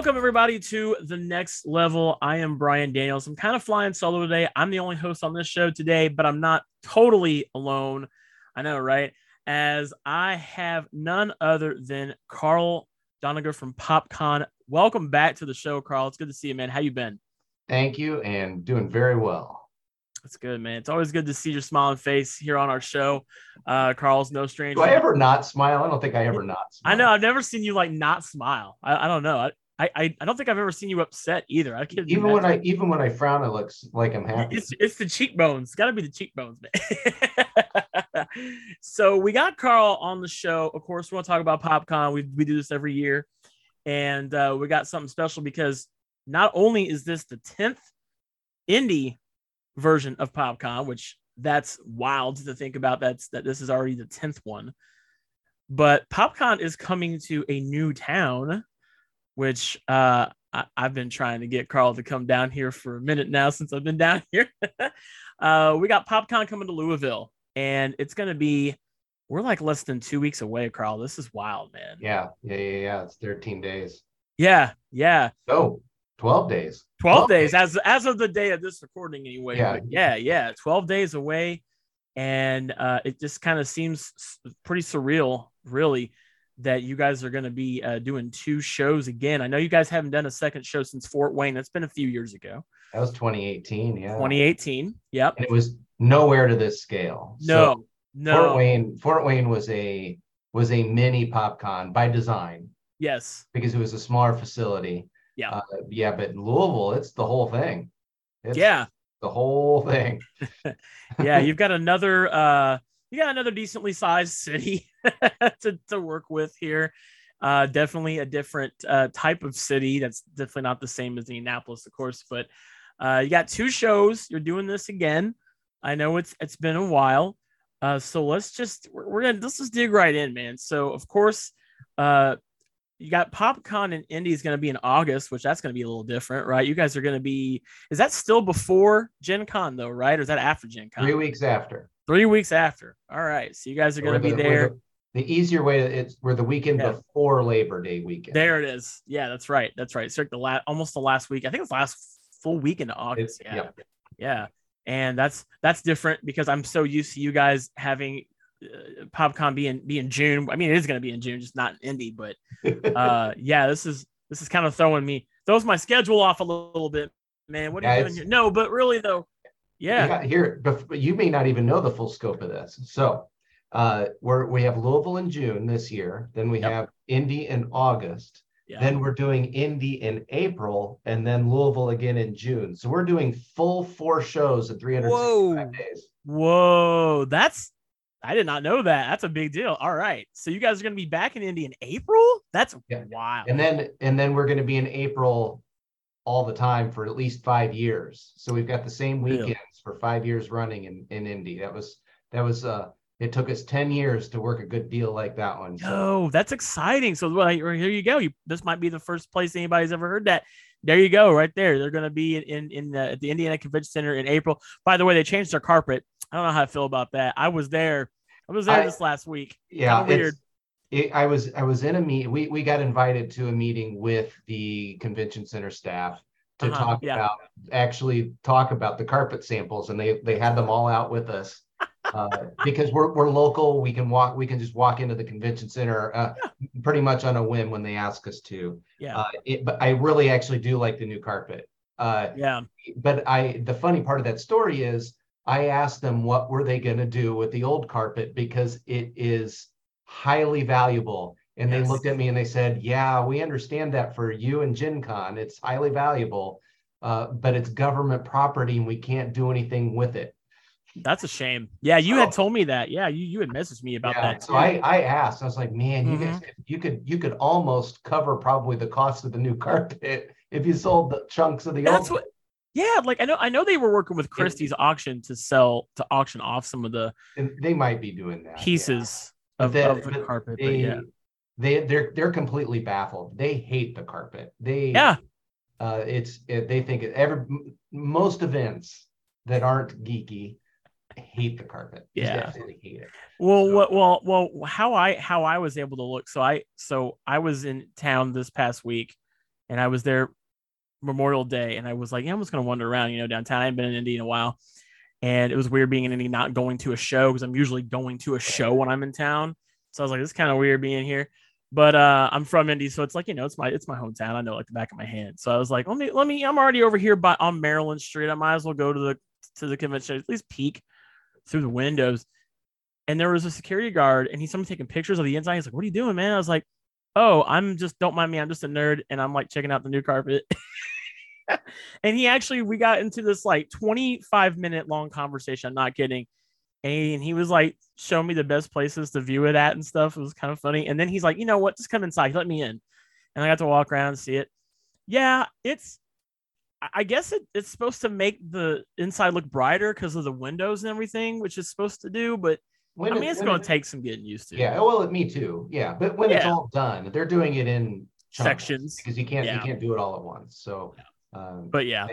Welcome, everybody, to the next level. I am Brian Daniels. I'm kind of flying solo today. I'm the only host on this show today, but I'm not totally alone. I know, right? As I have none other than Carl Doninger from PopCon. Welcome back to the show, Carl. It's good to see you, man. How you been? Thank you, and doing very well. That's good, man. It's always good to see your smiling face here on our show. Uh, Carl's no stranger. Do I ever not smile? I don't think I ever not smile. I know. I've never seen you like not smile. I, I don't know. I, I I don't think I've ever seen you upset either. I can't even when I even when I frown, it looks like I'm happy. It's it's the cheekbones. It's got to be the cheekbones, man. so we got Carl on the show. Of course, we want to talk about PopCon. We we do this every year, and uh, we got something special because not only is this the tenth Indy version of PopCon, which that's wild to think about. That's that this is already the tenth one, but PopCon is coming to a new town which uh, I, have been trying to get Carl to come down here for a minute now since I've been down here. uh, we got PopCon coming to Louisville, and it's going to be, we're like less than two weeks away, Carl. This is wild, man. Yeah, yeah, yeah, yeah. It's 13 days. Yeah, yeah. Oh, 12 days. 12, 12 days, days, as as of the day of this recording, anyway. Yeah, yeah, yeah. 12 days away. And uh, it just kind of seems pretty surreal, really that you guys are going to be uh, doing two shows again. I know you guys haven't done a second show since Fort Wayne. That's been a few years ago. That was 2018. Yeah. 2018. Yep. And it was nowhere to this scale. No, so no. Fort Wayne, Fort Wayne was a was a mini PopCon by design. Yes. Because it was a smaller facility. Yeah. Uh, yeah, but Louisville, it's the whole thing. It's yeah. The whole thing. yeah, you've got another uh you got another decently sized city to, to work with here. Uh, definitely a different uh, type of city. That's definitely not the same as Indianapolis, of course. But uh, you got two shows. You're doing this again. I know it's it's been a while. Uh, so let's just we're, we're, gonna let's just dig right in, man. So of course, uh, you got PopCon and Indy is gonna be in August, which that's gonna be a little different, right? You guys are gonna be. Is that still before Gen Con though, right? Or is that after Gen Con? Three weeks after. Three weeks after. All right. So you guys are going to be there. The, the, easier way to it's we're the weekend yeah. before Labor Day weekend. There it is. Yeah, that's right. That's right. So the last almost the last week. I think it's last full week in August. yeah. yeah. Yeah. And that's that's different because I'm so used to you guys having uh, PopCon being, in be in June. I mean, it is going to be in June, just not in Indy. But uh, yeah, this is this is kind of throwing me throws my schedule off a little, little bit, man. What are yeah, you doing here? No, but really though, yeah. yeah here, but you may not even know the full scope of this. So uh, we're, we have Louisville in June this year. Then we yep. have Indy in August. Yeah. Then we're doing Indy in April and then Louisville again in June. So we're doing full four shows in 365 days. Whoa, that's I did not know that. That's a big deal. All right. So you guys are going to be back in Indy in April? That's yeah. wild. And then and then we're going to be in April all the time for at least 5 years. So we've got the same weekend for five years running in, in Indy. That was that was uh it took us 10 years to work a good deal like that one. So. Oh, that's exciting. So well, here you go. You, this might be the first place anybody's ever heard that. There you go, right there. They're going to be in in, in the, the Indiana Convention Center in April. By the way, they changed their carpet. I don't know how I feel about that. I was there. I was there I, this last week. Yeah, weird. It, I was I was in a meet. We we got invited to a meeting with the convention center staff, to uh-huh, talk yeah. about actually talk about the carpet samples and they they had them all out with us uh, because we're, we're local we can walk we can just walk into the convention center uh, yeah. pretty much on a whim when they ask us to yeah uh, it, but i really actually do like the new carpet uh, yeah but i the funny part of that story is i asked them what were they going to do with the old carpet because it is highly valuable and yes. they looked at me and they said, Yeah, we understand that for you and Gen Con, it's highly valuable, uh, but it's government property and we can't do anything with it. That's a shame. Yeah, you so, had told me that. Yeah, you, you had messaged me about yeah, that. Too. So I, I asked, I was like, man, you mm-hmm. guys you could you could almost cover probably the cost of the new carpet if you sold the chunks of the That's old. what yeah, like I know I know they were working with Christie's auction to sell to auction off some of the they might be doing that pieces of, of the carpet. They, yeah they they're they're completely baffled. They hate the carpet. They yeah. Uh, it's it, they think it, every most events that aren't geeky hate the carpet. Yeah, hate it. Well, so. well, well, well, how I how I was able to look. So I so I was in town this past week, and I was there Memorial Day, and I was like, yeah, I'm just gonna wander around, you know, downtown. I haven't been in Indy in a while, and it was weird being in Indy not going to a show because I'm usually going to a show when I'm in town. So I was like, this is kind of weird being here. But uh, I'm from Indy, so it's like you know, it's my it's my hometown. I know like the back of my hand. So I was like, let me let me. I'm already over here by on Maryland Street. I might as well go to the to the convention at least peek through the windows. And there was a security guard, and he's someone taking pictures of the inside. He's like, "What are you doing, man?" I was like, "Oh, I'm just don't mind me. I'm just a nerd, and I'm like checking out the new carpet." and he actually, we got into this like 25 minute long conversation. I'm not kidding and he was like showing me the best places to view it at and stuff. It was kind of funny. And then he's like, you know what? Just come inside. Let me in. And I got to walk around and see it. Yeah, it's. I guess it, it's supposed to make the inside look brighter because of the windows and everything, which is supposed to do. But when I mean, it, it's going to take some getting used to. Yeah, well, me too. Yeah, but when yeah. it's all done, they're doing it in sections because you can't yeah. you can't do it all at once. So, um, but yeah,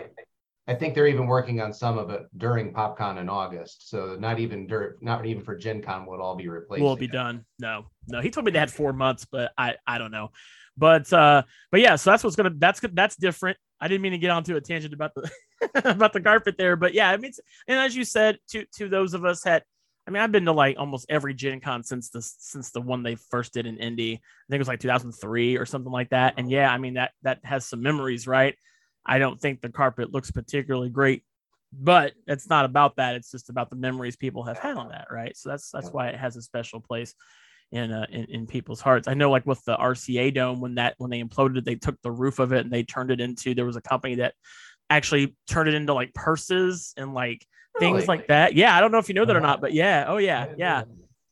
I think they're even working on some of it during PopCon in August. So not even during, not even for Gen Con will it all be replaced. Will be it. done? No, no. He told me they had four months, but I, I don't know. But, uh, but yeah, so that's what's gonna that's that's different. I didn't mean to get onto a tangent about the about the carpet there, but yeah, I mean, and as you said, to to those of us that, I mean, I've been to like almost every Gen Con since the since the one they first did in Indy. I think it was like 2003 or something like that. And yeah, I mean that that has some memories, right? I don't think the carpet looks particularly great, but it's not about that. It's just about the memories people have had on that, right? So that's that's why it has a special place in uh, in, in people's hearts. I know, like with the RCA Dome, when that when they imploded, they took the roof of it and they turned it into. There was a company that actually turned it into like purses and like things really? like that. Yeah, I don't know if you know that or not, but yeah, oh yeah, yeah.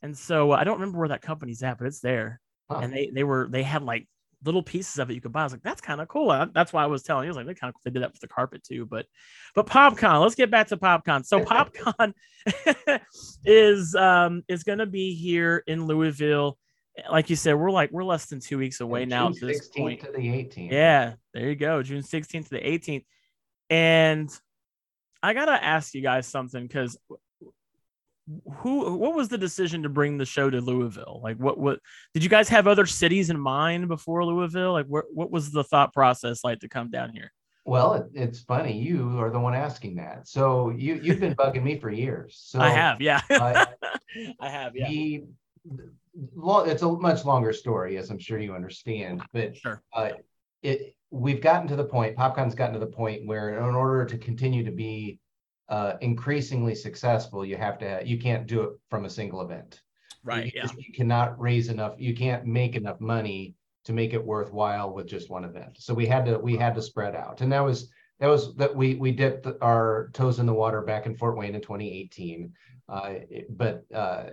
And so uh, I don't remember where that company's at, but it's there. Huh. And they they were they had like little pieces of it you could buy. I was like, that's kind of cool. That's why I was telling you. I was like, they kind of they did that with the carpet too. But but PopCon, let's get back to PopCon. So PopCon is um is gonna be here in Louisville. Like you said, we're like we're less than two weeks away now to this point. To the 18th. Yeah, there you go. June 16th to the 18th. And I gotta ask you guys something because who what was the decision to bring the show to Louisville? Like what what did you guys have other cities in mind before Louisville? Like what what was the thought process like to come down here? Well, it, it's funny. You are the one asking that. So you you've been bugging me for years. So I have, yeah. uh, I have, yeah. The, it's a much longer story, as I'm sure you understand. But sure. Uh, it we've gotten to the point. PopCon's gotten to the point where, in order to continue to be uh, increasingly successful, you have to you can't do it from a single event. Right. You, yeah. you cannot raise enough. You can't make enough money to make it worthwhile with just one event. So we had to we had to spread out, and that was that was that we we dipped our toes in the water back in Fort Wayne in 2018. Uh, but uh,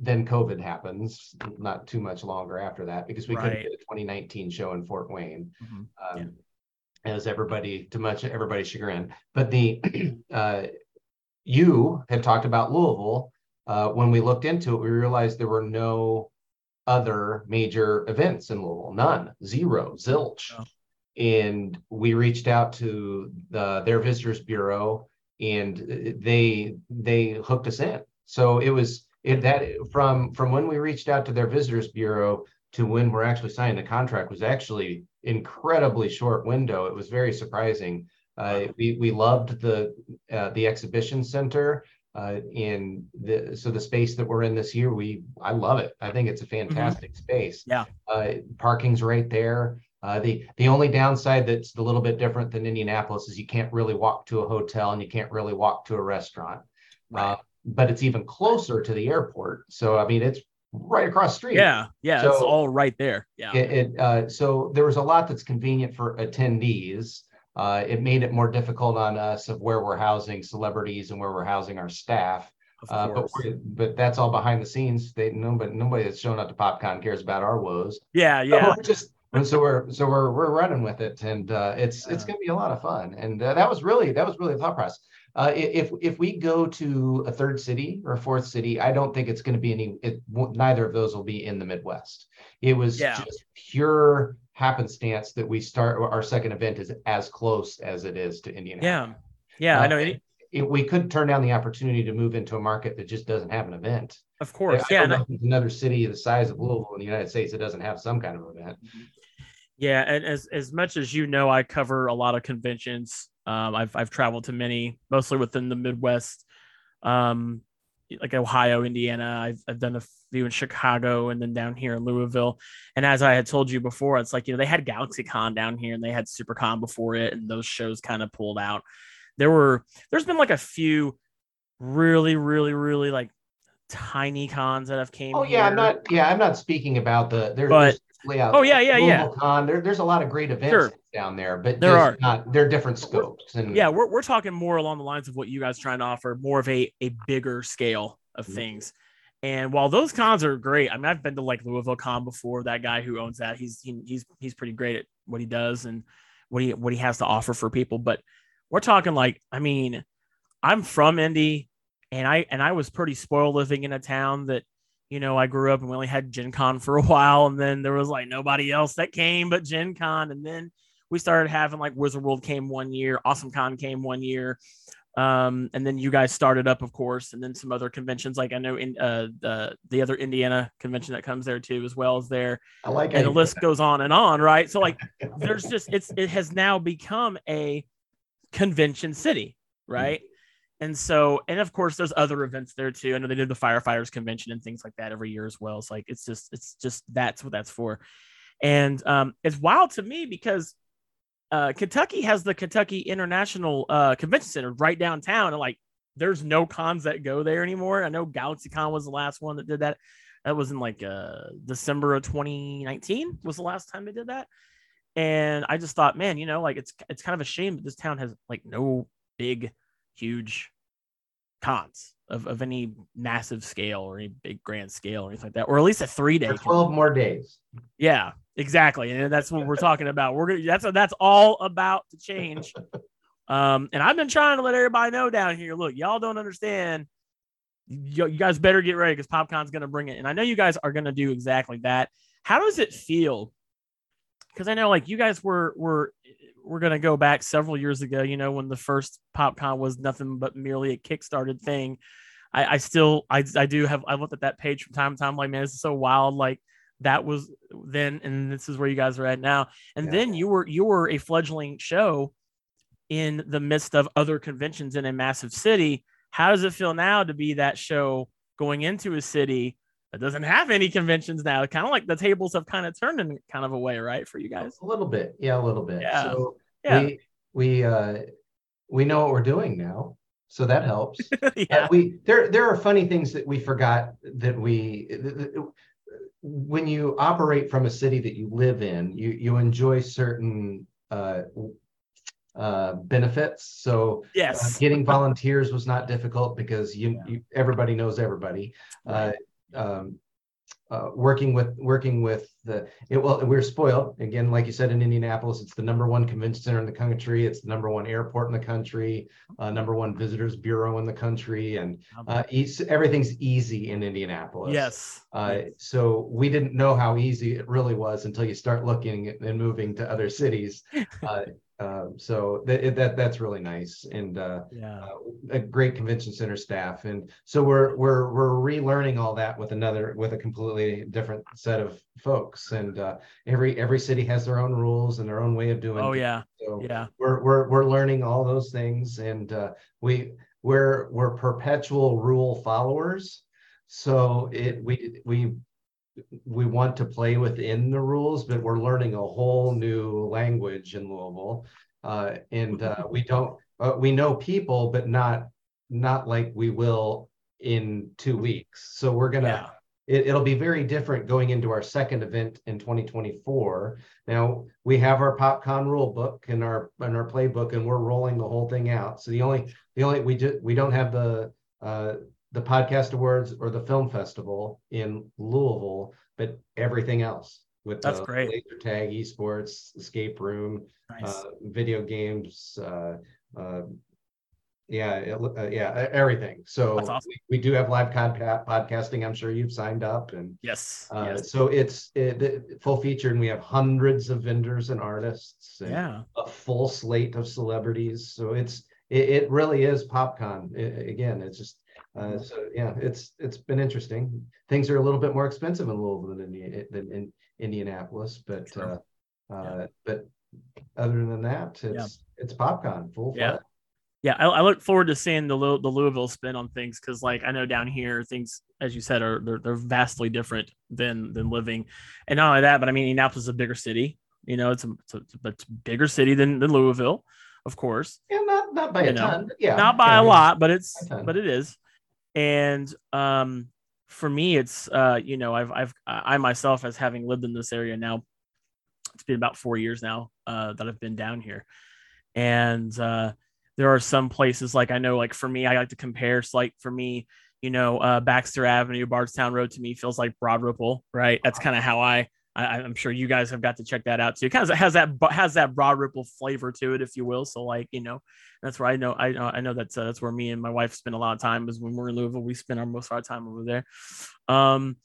then COVID happens not too much longer after that because we right. couldn't get a 2019 show in Fort Wayne. Mm-hmm. Um, as everybody to much everybody's chagrin. But the uh, you had talked about Louisville. Uh, when we looked into it, we realized there were no other major events in Louisville, none, zero, zilch. Oh. And we reached out to the, their visitors bureau, and they they hooked us in. So it was it, that from from when we reached out to their visitors bureau to when we're actually signing the contract was actually incredibly short window. It was very surprising. Uh, we we loved the uh, the exhibition center uh, in the so the space that we're in this year. We I love it. I think it's a mm-hmm. fantastic mm-hmm. space. Yeah, uh, parking's right there. Uh, the the only downside that's a little bit different than Indianapolis is you can't really walk to a hotel and you can't really walk to a restaurant. Right. But it's even closer to the airport. So I mean, it's right across street. Yeah, yeah, so it's all right there. Yeah. It, it uh, so there was a lot that's convenient for attendees. Uh, it made it more difficult on us of where we're housing celebrities and where we're housing our staff. Uh, but but that's all behind the scenes. They nobody nobody that's showing up to PopCon cares about our woes. Yeah, yeah. So just and so we're so we're we're running with it, and uh, it's it's going to be a lot of fun. And uh, that was really that was really the thought process. Uh, if if we go to a third city or a fourth city, I don't think it's going to be any. It, neither of those will be in the Midwest. It was yeah. just pure happenstance that we start. Our second event is as close as it is to Indiana. Yeah, yeah, uh, I know. It, it, we could turn down the opportunity to move into a market that just doesn't have an event. Of course, I, yeah. I another city the size of Louisville in the United States that doesn't have some kind of event. Yeah, and as as much as you know, I cover a lot of conventions. Um, I've I've traveled to many, mostly within the Midwest, um, like Ohio, Indiana. I've I've done a few in Chicago, and then down here in Louisville. And as I had told you before, it's like you know they had GalaxyCon down here, and they had SuperCon before it, and those shows kind of pulled out. There were there's been like a few really, really, really like tiny cons that have came. Oh yeah, here. I'm not. Yeah, I'm not speaking about the. There's, But- yeah, Oh, yeah, yeah, yeah. Con. There, there's a lot of great events Sure. down there, but There are. Not, they're different scopes. And yeah we're, we're talking more along the lines of what you guys trying to offer more of a a bigger scale of Mhm. things and while those cons are great i mean i've been to like louisville con before that guy who owns that he's he, he's he's pretty great at what he does and what he what he has to offer for people but we're talking like i mean i'm from indy and i and i was pretty spoiled living in a town that you know i grew up and we only had gen con for a while and then there was like nobody else that came but gen con and then we started having like Wizard World came one year, Awesome Con came one year, um, and then you guys started up, of course, and then some other conventions like I know in uh, the the other Indiana convention that comes there too, as well as there, I like and the list goes on and on, right? So like, there's just it's it has now become a convention city, right? And so, and of course, there's other events there too. I know they did the firefighters convention and things like that every year as well. It's like it's just it's just that's what that's for, and um, it's wild to me because uh, Kentucky has the Kentucky International uh, Convention Center right downtown, and like there's no cons that go there anymore. I know GalaxyCon was the last one that did that. That was in like uh, December of 2019 was the last time they did that. And I just thought, man, you know, like it's it's kind of a shame that this town has like no big, huge cons of, of any massive scale or any big grand scale or anything like that, or at least a three day. For 12 more days. Yeah, exactly, and that's what we're talking about. We're gonna that's that's all about to change. Um, and I've been trying to let everybody know down here. Look, y'all don't understand. You, you guys better get ready because PopCon's gonna bring it, and I know you guys are gonna do exactly that. How does it feel? Because I know, like you guys were were we're gonna go back several years ago. You know, when the first PopCon was nothing but merely a kickstarted thing. I, I still I I do have I looked at that page from time to time. Like, man, this is so wild. Like that was then and this is where you guys are at now and Yeah. then you were you were a fledgling show in the midst of other conventions in a massive city how does it feel now to be that show going into a city that doesn't have any conventions now kind of like the tables have kind of turned in kind of a way right for you guys A little bit. Yeah, a little bit. Yeah. So yeah we we uh we know what we're doing now. So that helps. yeah Uh, we there there are funny things that we forgot that we when you operate from a city that you live in, you you enjoy certain uh, uh, benefits. So uh, yes getting volunteers was not difficult because you, Yeah. you everybody knows everybody. Uh, Right. Um, uh, working with working with the it, well, we're spoiled again, like you said in Indianapolis. It's the number one convention center in the country. It's the number one airport in the country, uh, number one visitors bureau in the country, and uh, everything's easy in Indianapolis. yes Uh, Yes. so we didn't know how easy it really was until you start looking and moving to other cities. Um, so that, that that's really nice and uh, yeah uh, a great convention center staff. And so we're we're we're relearning all that with another with a completely different set of folks. And uh, every every city has their own rules and their own way of doing. oh things. yeah So yeah we're we're we're learning all those things and uh, we we're we're perpetual rule followers so it we we we want to play within the rules but we're learning a whole new language in louisville uh, and uh, we don't uh, we know people but not not like we will in two weeks so we're gonna yeah it, it'll be very different going into our second event in 2024. Now we have our PopCon rule book and our and our playbook, and we're rolling the whole thing out. So the only the only we just we don't have the uh, the podcast awards or the film festival in Louisville, but everything else with That's the great. laser tag, esports, escape room, nice uh, video games, uh, uh, yeah, it, uh, yeah, everything. So awesome. we, we do have live podca- podcasting. I'm sure you've signed up, and yes uh, yes so it's it, it- full featured, and we have hundreds of vendors and artists, and yeah a full slate of celebrities. So it's it, it really is PopCon. Again, it's just uh, so yeah, it's it's been interesting. Things are a little bit more expensive in Louisville than, Indi- than in Indianapolis, but uh, Uh, yeah. But other than that, it's yeah. it's PopCon full yeah. Yeah, I, I, look forward to seeing the the Louisville spin on things because, like, I know down here things, as you said, are they're, they're vastly different than than living, and not only that, but I mean, Indianapolis is a bigger city. You know, it's a, it's a, it's a bigger city than, than Louisville, of course. Yeah, not not by you a know, ton, yeah, not by yeah, a lot, but it's but it is. And um, for me, it's uh, you know, I've I've I myself as having lived in this area now, it's been about four years now uh, that I've been down here, and uh, there are some places like I know, like for me, I like to compare. So like for me, you know, uh, Baxter Avenue, Bardstown Road to me feels like Broad Ripple, right? That's kind of how I, I. am sure you guys have got to check that out too. It kind of has that has that Broad Ripple flavor to it, if you will. So like you know, that's where I know I know I know that's uh, that's where me and my wife spend a lot of time. Is when we're in Louisville, we spend our most of our time over there. Um,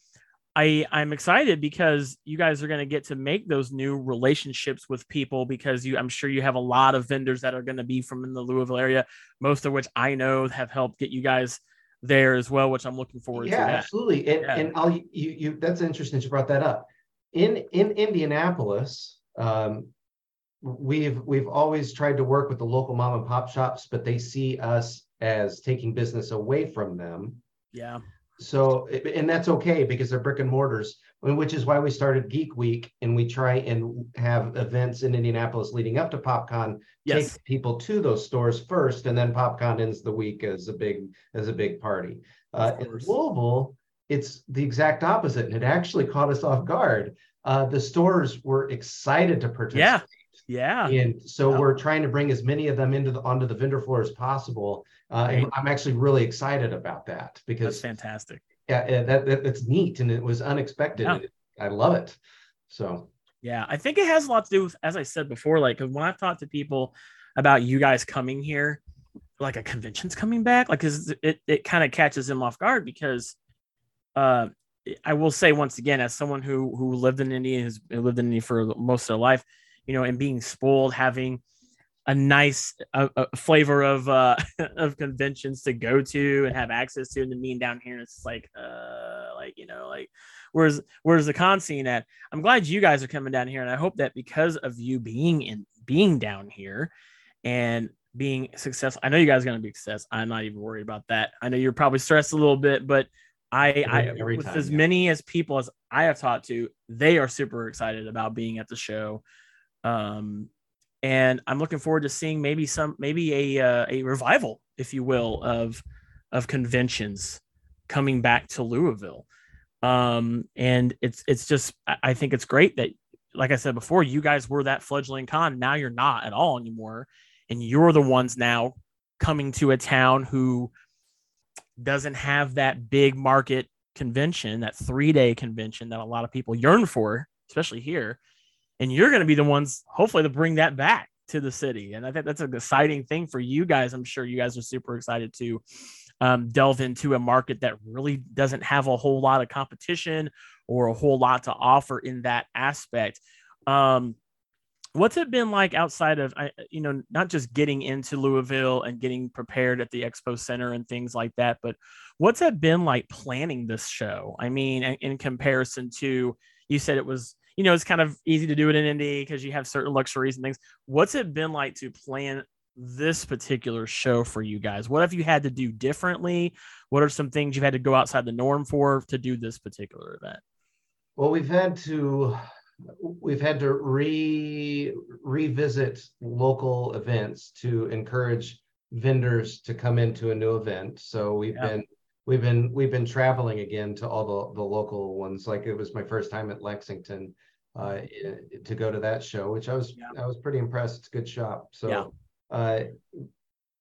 I I'm excited because you guys are going to get to make those new relationships with people because you I'm sure you have a lot of vendors that are going to be from in the Louisville area, most of which I know have helped get you guys there as well, which I'm looking forward yeah, to. Yeah, absolutely. And, yeah. and I'll you you that's interesting you brought that up. In in Indianapolis, um, we've we've always tried to work with the local mom and pop shops, but they see us as taking business away from them. Yeah. So, and that's okay because they're brick and mortars, which is why we started Geek Week and we try and have events in Indianapolis leading up to PopCon, yes. take people to those stores first, and then PopCon ends the week as a big as a big party. Uh, in Louisville, it's the exact opposite, and it actually caught us off guard. Uh, the stores were excited to participate. Yeah. Yeah. And so we're trying to bring as many of them into the onto the vendor floor as possible. Uh, right. I'm actually really excited about that because that's fantastic. Yeah, that, that that's neat and it was unexpected. Yeah. I love it. So yeah, I think it has a lot to do with, as I said before, like when I've talked to people about you guys coming here, like a convention's coming back, like cause it, it kind of catches them off guard because uh I will say once again, as someone who who lived in Indy, has lived in Indy for most of their life, you know, and being spoiled, having a nice a, flavor of uh of conventions to go to and have access to and then being down here it's like uh like you know like where's where's the con scene at? I'm glad you guys are coming down here and i hope that because of you being in being down here and being successful i know you guys are going to be success i'm not even worried about that. I know you're probably stressed a little bit but i i Every with time, as yeah. many as people as i have talked to they are super excited about being at the show um and I'm looking forward to seeing maybe some maybe a uh, a revival, if you will, of of conventions coming back to Louisville. Um, and it's it's just I think it's great that, like I said before, you guys were that fledgling con. Now you're not at all anymore, and you're the ones now coming to a town who doesn't have that big market convention, that three day convention that a lot of people yearn for, especially here. And you're going to be the ones hopefully to bring that back to the city. And i think that's an exciting thing for you guys. I'm sure you guys are super excited to um, delve into a market that really doesn't have a whole lot of competition or a whole lot to offer in that aspect. Um, what's it been like outside of you know not just getting into louisville and getting prepared at the expo center and things like that but what's it been like planning this show i mean in comparison to you said it was you know, it's kind of easy to do it in Indy because you have certain luxuries and things. What's it been like to plan this particular show for you guys? What have you had to do differently? What are some things you've had to go outside the norm for to do this particular event? Well, we've had to we've had to re revisit local events to encourage vendors to come into a new event. So we've yeah. been we've been we've been traveling again to all the the local ones. Like it was my first time at Lexington uh, to go to that show, which I was yeah. I was pretty impressed. It's a good shop. So yeah. uh,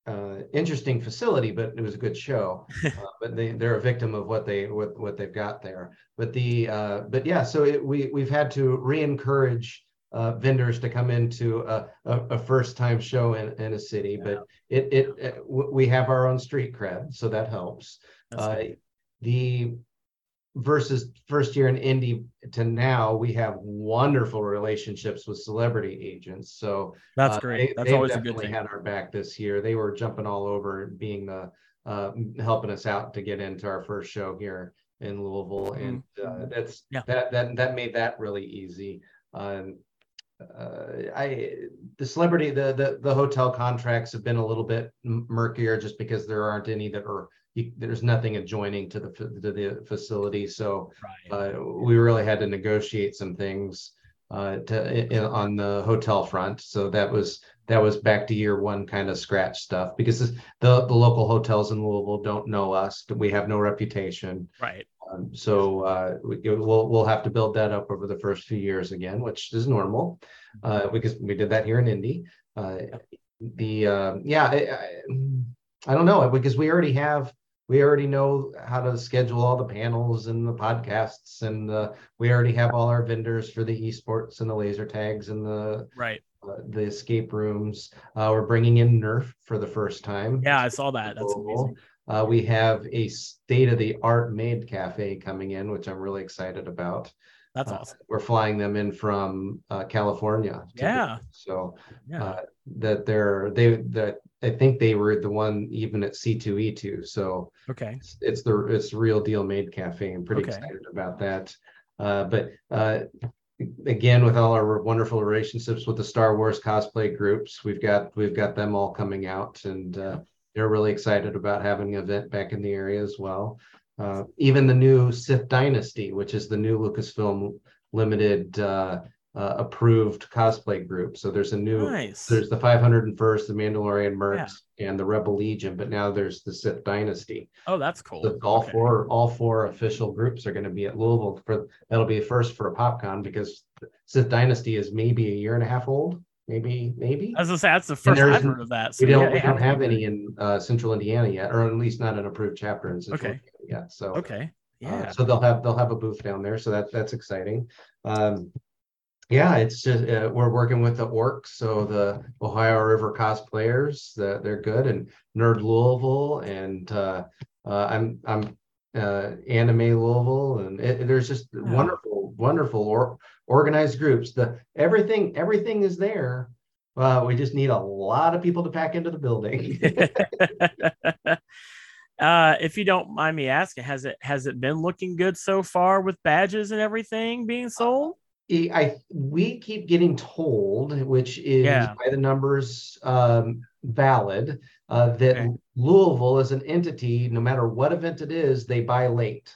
uh, interesting facility, but it was a good show. uh, but they they're a victim of what they what what they've got there. But the uh, but yeah, so it, we we've had to re-encourage uh, vendors to come into a, a, a first time show in, in a city. Yeah. But it, it, it we have our own street cred, so that helps. Uh, the versus first year in Indy to now, we have wonderful relationships with celebrity agents. So that's uh, great. They, that's always a good thing. Had our back this year. They were jumping all over, being the uh, helping us out to get into our first show here in Louisville, mm-hmm. and uh, that's yeah. that that that made that really easy. Um, uh, I the celebrity the, the the hotel contracts have been a little bit murkier just because there aren't any that are you, there's nothing adjoining to the to the facility. So uh, we really had to negotiate some things uh, to in, on the hotel front. So that was that was back to year one kind of scratch stuff because the the local hotels in Louisville don't know us. We have no reputation. Right. Um, so uh, we, will we'll have to build that up over the first few years again, which is normal. Uh, because we did that here in Indy. Uh, the uh, yeah, I, I, I, don't know because we already have we already know how to schedule all the panels and the podcasts, and uh, we already have all our vendors for the esports and the laser tags and the right uh, the escape rooms. we're bringing in Nerf for the first time. Yeah, I saw that. That's amazing. Uh, we have a state of the art maid cafe coming in, which I'm really excited about. That's uh, awesome. We're flying them in from uh, California. Yeah. So yeah. Uh, that they're they that I think they were the one even at C2E2. So okay, it's, it's the it's real deal maid cafe. I'm pretty okay. excited about that. Uh, but again with all our wonderful relationships with the Star Wars cosplay groups. We've got we've got them all coming out, and uh, they're really excited about having an event back in the area as well. Uh, even the new Sith Dynasty, which is the new Lucasfilm limited uh, uh, approved cosplay group. So there's a new, nice. there's the 501st, the Mandalorian Mercs, yeah. and the Rebel Legion, but now there's the Sith Dynasty. Oh, that's cool. So all okay. four, all four official groups are going to be at Louisville for that'll be a first for a PopCon because Sith Dynasty is maybe a year and a half old maybe maybe. As I say, that's the first I've heard of that. So we don't, yeah, we don't have any in uh, Central Indiana yet, or at least not an approved chapter in Central okay. Indiana yet. So okay, uh, yeah. Uh, so they'll have they'll have a booth down there, so that that's exciting. Um, yeah, it's just uh, we're working with the Orcs, so the Ohio River cosplayers, that they're good, and Nerd Louisville, and uh, uh, I'm I'm uh, Anime Louisville, and it, there's just yeah. wonderful, wonderful or, organized groups. The everything, everything is there. Uh, we just need a lot of people to pack into the building. uh, if you don't mind me asking, has it has it been looking good so far with badges and everything being sold? I we keep getting told, which is yeah. by the numbers um, valid, uh, that okay. Louisville as an entity, no matter what event it is, they buy late,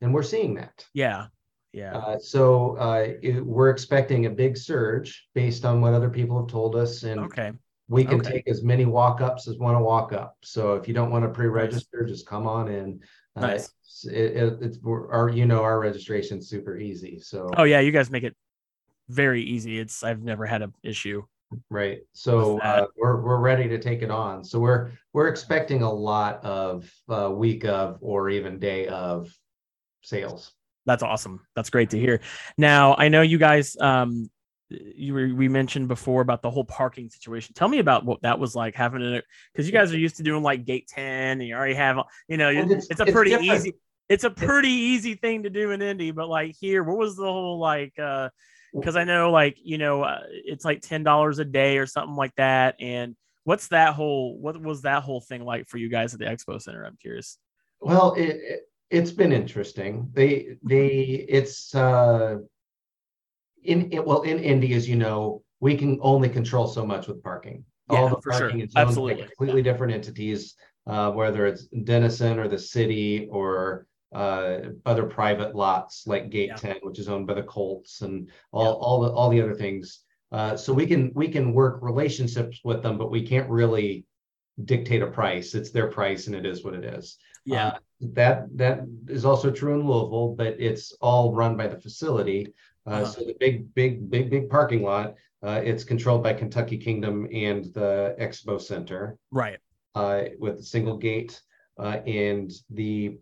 and we're seeing that. Yeah, yeah. Uh, so uh, it, we're expecting a big surge based on what other people have told us, and okay. We can okay. take as many walk ups as want to walk up. So if you don't want to pre-register, nice. just come on in. Uh, nice. It, it, it's our, you know, our registration super easy. So. Oh yeah, you guys make it very easy. It's I've never had an issue. Right. So uh, we're we're ready to take it on. So we're we're expecting a lot of uh, week of or even day of sales. That's awesome. That's great to hear. Now I know you guys. Um, you were, we mentioned before about the whole parking situation. Tell me about what that was like having it because you guys are used to doing like gate ten, and you already have you know well, it's, it's, a pretty it's easy. It's a pretty easy thing to do in Indy, but like here, what was the whole like? uh because I know like you know uh, it's like ten dollars a day or something like that. And what's that whole what was that whole thing like for you guys at the expo center? I'm curious. Well, it, it has been interesting. They they it's uh in it, well in Indy, as you know, we can only control so much with parking. Yeah, All the parking sure. is Absolutely. completely different entities, uh, whether it's Denison or the city or uh, other private lots like Gate yeah. 10, which is owned by the Colts, and all yeah. all the all the other things. Uh, so we can we can work relationships with them, but we can't really dictate a price. It's their price, and it is what it is. Yeah, uh, that that is also true in Louisville, but it's all run by the facility. Uh, uh-huh. So the big big big big parking lot, uh, it's controlled by Kentucky Kingdom and the Expo Center. Right. Uh, with a single gate, and the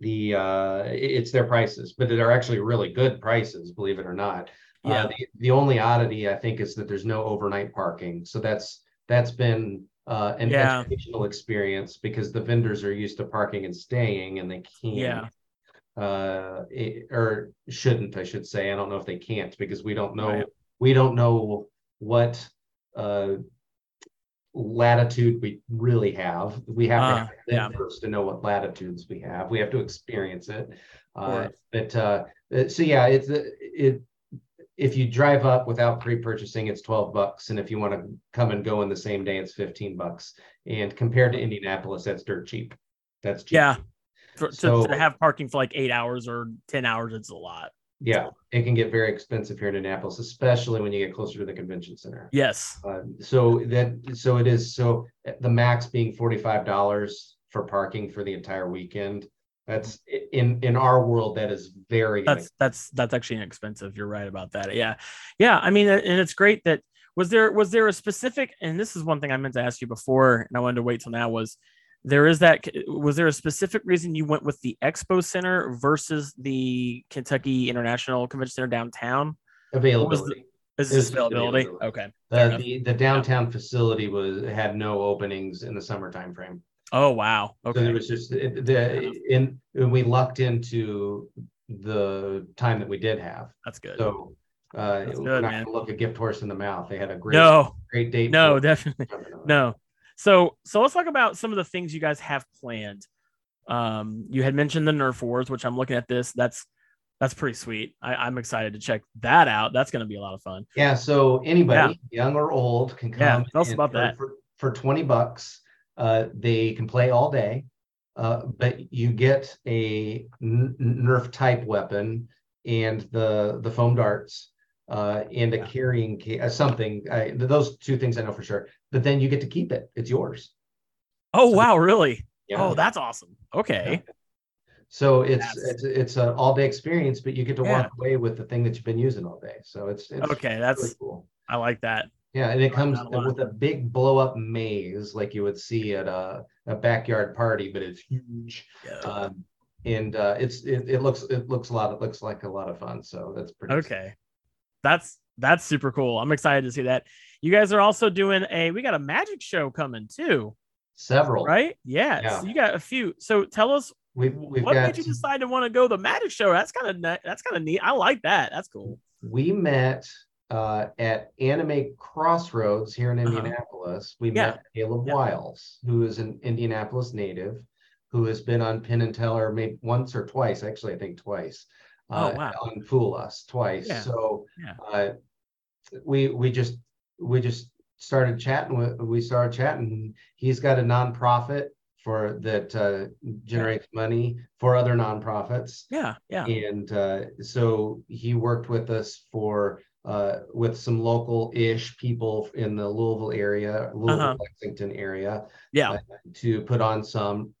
the uh, it's their prices, but they're actually really good prices, believe it or not. Uh, yeah. Uh, the, the only oddity I think is that there's no overnight parking, so that's that's been uh, an yeah. educational experience because the vendors are used to parking and staying, and they can't. Yeah. Uh, it, or shouldn't I should say? I don't know if they can't because we don't know right. we don't know what uh latitude we really have. We have uh, to have yeah. first to know what latitudes we have. We have to experience it. Uh, but uh, so yeah, it's it if you drive up without pre-purchasing, it's 12 bucks. And if you want to come and go in the same day, it's 15 bucks. And compared to Indianapolis, that's dirt cheap. That's cheap. Yeah. For, so, to, to have parking for like eight hours or 10 hours, it's a lot. Yeah, it can get very expensive here in Indianapolis, especially when you get closer to the convention center. Yes. Uh, so that so it is so the max being forty five dollars for parking for the entire weekend. That's in in our world that is very that's that's that's actually inexpensive. You're right about that. Yeah, yeah. I mean, and it's great that was there was there a specific and this is one thing I meant to ask you before and I wanted to wait till now was there is that was there a specific reason you went with the expo center versus the kentucky international convention center downtown? Availability. is this availability? availability. Okay uh, the the downtown facility was had no openings in the summer time frame oh wow. Okay so there was just the in when we lucked into the time that we did have. That's good. So uh, That's good, not man. look a gift horse in the mouth. They had a great, no, great date. No, definitely. No. So so let's talk about some of the things you guys have planned. Um, you had mentioned the Nerf Wars, which I'm looking at this. That's that's pretty sweet. I, am excited to check that out. That's going to be a lot of fun. Yeah. So anybody, yeah. young or old, can come. Yeah, tell us about for, that. For, for 20 bucks, uh, they can play all day, uh, but you get a Nerf type weapon and the the foam darts uh, and a yeah. carrying case, uh, something. I, those two things I know for sure. But then you get to keep it; it's yours. Oh so, wow! Really? Yeah. Oh, that's awesome. Okay. Yeah. So it's it's it's an all day experience, but you get to walk away with the thing that you've been using all day. So it's, it's okay. That's really cool. I like that. Yeah, and it comes with a big blow up maze like you would see at a, a backyard party, but it's huge. Yeah. Um, and uh, it's it, it looks it looks a lot it looks like a lot of fun. So that's pretty okay that's that's super cool. I'm excited to see that. You guys are also doing a we got a magic show coming too. Several. Right? Yeah. yeah. So you got a few. So tell us we've, we've what made you decide to want to go the magic show? That's kind of that's kind of neat. I like that. That's cool. We met uh, at Anime Crossroads here in uh-huh. Indianapolis. We yeah. met Caleb yeah. Wiles, who is an Indianapolis native, who has been on Penn and Teller maybe once or twice, actually, I think twice uh, oh, wow. on Fool Us twice. Yeah. So yeah. Uh, we we just we just started chatting with we started chatting. He's got a nonprofit for that uh, generates money for other nonprofits. Yeah, yeah. And uh, so he worked with us for uh, with some local-ish people in the Louisville area, Louisville, uh-huh. Lexington area. Yeah. Uh, to put on some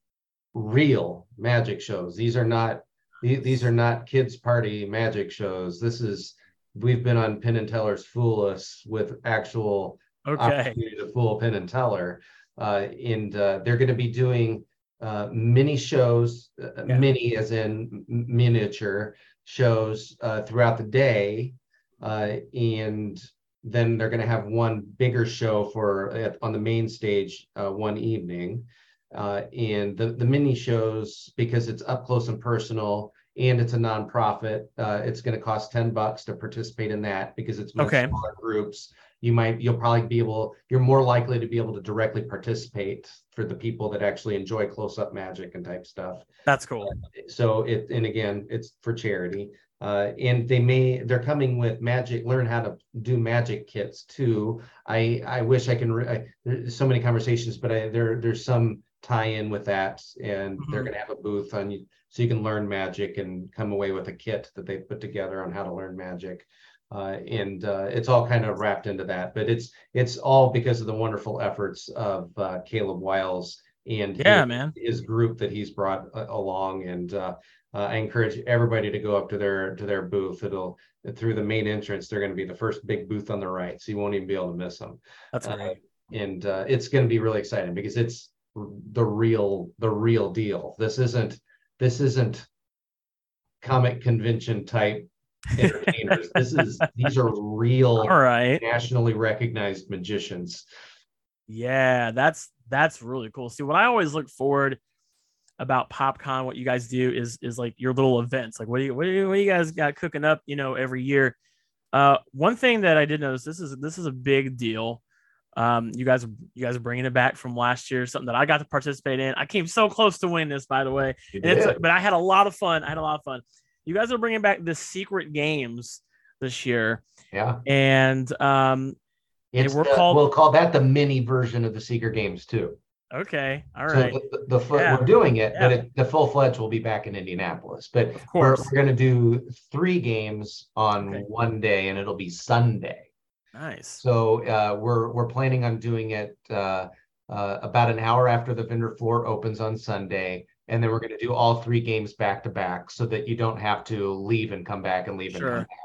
real magic shows. These are not these are not kids party magic shows. This is we've been on Penn and Teller's Fool Us with actual okay. opportunity to fool Penn and Teller, uh, and uh, they're going to be doing uh, mini shows, uh, yeah. mini as in miniature shows uh, throughout the day, uh, and then they're going to have one bigger show for on the main stage one evening. Uh, and the, the mini shows, because it's up close and personal and it's a nonprofit, uh, it's going to cost 10 bucks to participate in that because it's much okay. smaller groups. You might, you'll probably be able, you're more likely to be able to directly participate for the people that actually enjoy close up magic and type stuff. That's cool. Uh, so it, and again, it's for charity. Uh, and they may they're coming with magic learn how to do magic kits too i i wish i can re- I, there's so many conversations but I, there there's some tie in with that and mm-hmm. they're going to have a booth on you so you can learn magic and come away with a kit that they put together on how to learn magic. Uh, and uh, it's all kind of wrapped into that but it's it's all because of the wonderful efforts of uh, caleb wiles and yeah his, man. his group that he's brought uh, along. And uh, uh, i encourage everybody to go up to their to their booth. It'll through the main entrance they're going to be the first big booth on the right so you won't even be able to miss them that's great. and it's going to be really exciting because it's the real the real deal. This isn't this isn't comic convention type entertainers. this is these are real all right nationally recognized magicians. Yeah, that's that's really cool. See, what I always look forward about PopCon, what you guys do is is like your little events. Like what do you what do you, what do you guys got cooking up, you know, every year? Uh, one thing that I did notice this is this is a big deal. Um, you guys, you guys are bringing it back from last year, something that I got to participate in. I came so close to win this, by the way. but I had a lot of fun. I had a lot of fun. You guys are bringing back the secret games this year. Yeah. And um, it's we're the, called, we'll call that the mini version of the Secret Games too. Okay. All right. So the, the, the yeah. we're doing it, yeah. but it, the full fledged will be back in Indianapolis. But we're, we're going to do three games on okay. one day, and it'll be Sunday. Nice. So uh, we're we're planning on doing it uh, uh, about an hour after the vendor floor opens on Sunday, and then we're going to do all three games back to back, so that you don't have to leave and come back and leave sure. and come back.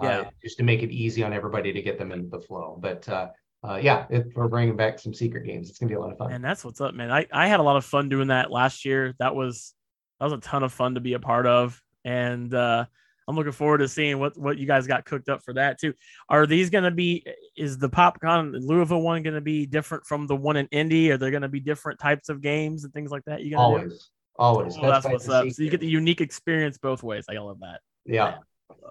Uh, yeah. just to make it easy on everybody to get them into the flow. But uh, uh, yeah, it, we're bringing back some secret games. It's gonna be a lot of fun. And that's what's up, man. I, I had a lot of fun doing that last year. That was that was a ton of fun to be a part of, and uh, I'm looking forward to seeing what what you guys got cooked up for that too. Are these gonna be? Is the PopCon Louisville one gonna be different from the one in Indy? Are there gonna be different types of games and things like that? You gonna always, do? always. Oh, that's, that's what's up. So you get the unique experience both ways. I love that. Yeah.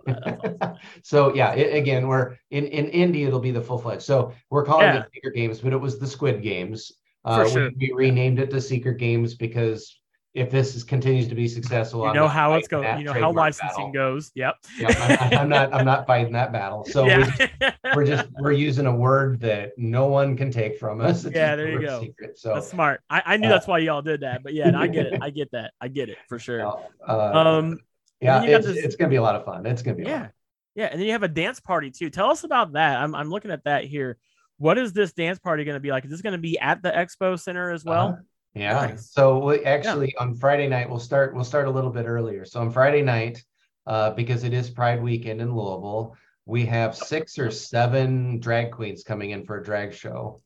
so yeah, it, again, we're in in Indy. It'll be the full fledged. So we're calling yeah. it Secret Games, but it was the Squid Games. Uh, sure. we, we, renamed it to Secret Games because if this is, continues to be successful, you know how it's going. You know how licensing battle. goes. Yep. yep I'm, I'm, not. I'm not fighting that battle. So yeah. we're, just, we're, just, we're using a word that no one can take from us. It's yeah, there you go. Secret. So that's smart. I, I knew uh, that's why y'all did that. But yeah, I get it. I get that. I get it for sure. Uh, um, yeah, it's, this, it's gonna be a lot of fun. It's gonna be yeah, yeah, and then you have a dance party too. Tell us about that. I'm I'm looking at that here. What is this dance party going to be like? Is this going to be at the expo center as well? Uh-huh. Yeah. Nice. So we actually yeah. on Friday night we'll start we'll start a little bit earlier. So on Friday night, uh, because it is Pride Weekend in Louisville, we have six or seven drag queens coming in for a drag show.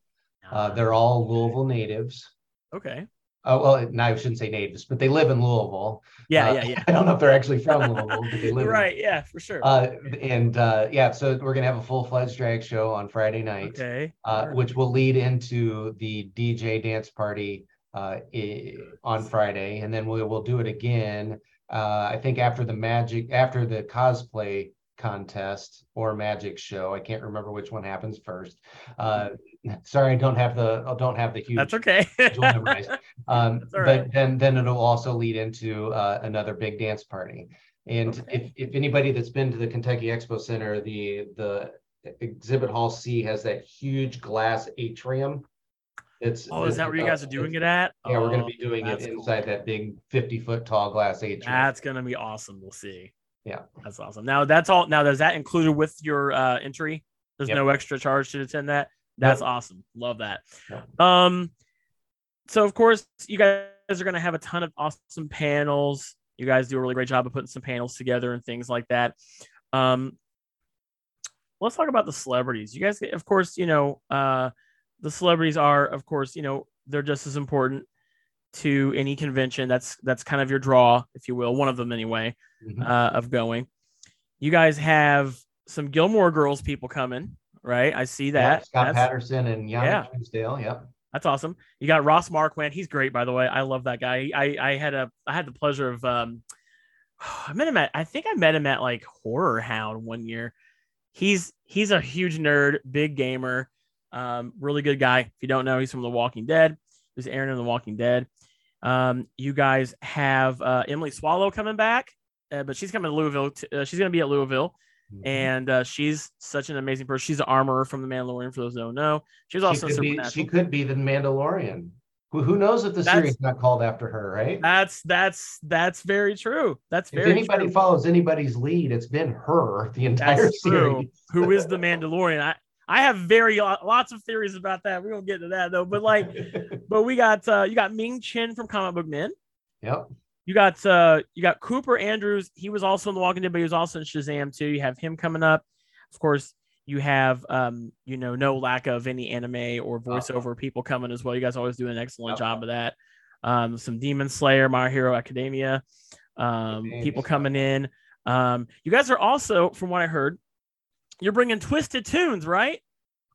Uh, they're all Louisville natives. Okay. Oh well, no, I shouldn't say natives, but they live in Louisville. Yeah, uh, yeah, yeah. I don't know if they're actually from Louisville, but they live. right. In, yeah, for sure. Uh, and uh, yeah, so we're gonna have a full fledged drag show on Friday night. Okay. Uh. Which will lead into the DJ dance party uh, on Friday, and then we will do it again. Uh, I think after the magic, after the cosplay contest or magic show. I can't remember which one happens first. Uh, sorry, I don't have the I don't have the huge. That's okay. um, That's but then then it'll also lead into uh, another big dance party. And okay. if if anybody that's been to the Kentucky Expo Center, the the exhibit hall C has that huge glass atrium. It's, oh, is that where you guys are doing it at? Yeah, oh, we're going to be doing it inside cool. that big 50 foot tall glass atrium. That's going to be awesome. We'll see. Yeah, that's awesome. Now that's all. Now does that included with your uh, entry? There's yep. no extra charge to attend that. That's awesome. Love that. Um, so of course you guys are going to have a ton of awesome panels. You guys do a really great job of putting some panels together and things like that. Um, let's talk about the celebrities. You guys, of course, you know, uh, the celebrities are, of course, you know, they're just as important to any convention. That's that's kind of your draw, if you will, one of them anyway, mm-hmm. uh, of going. You guys have some Gilmore Girls people coming, right? I see that. Yep, Scott that's, Patterson and Yanic yeah. Truesdale. Yep. That's awesome. You got Ross Marquand. He's great, by the way. I love that guy. I I had a I had the pleasure of um I met him at I think I met him at like Horror Hound one year. He's he's a huge nerd, big gamer, um, really good guy. If you don't know, he's from The Walking Dead. He's Aaron in The Walking Dead. Um, you guys have uh, Emily Swallow coming back, uh, but she's coming to Louisville. T- uh, she's going to be at Louisville, mm-hmm. and uh, she's such an amazing person. She's the armorer from The Mandalorian. For those who don't know, she was also she could, be, she could be the Mandalorian. Who, who knows if the that's, series not called after her, right? That's that's that's very true. That's very. If anybody true. follows anybody's lead, it's been her the entire that's series. Who is the Mandalorian? I I have very uh, lots of theories about that. We won't get to that though. But like, but we got uh you got Ming Chen from Comic Book Men. Yep. You got uh you got Cooper Andrews. He was also in The Walking Dead, but he was also in Shazam too. You have him coming up. Of course, you have um you know no lack of any anime or voiceover people coming as well. You guys always do an excellent job of that. Um, some Demon Slayer, My Hero Academia, um, people coming in. Um, you guys are also, from what I heard, you're bringing Twisted Tunes, right?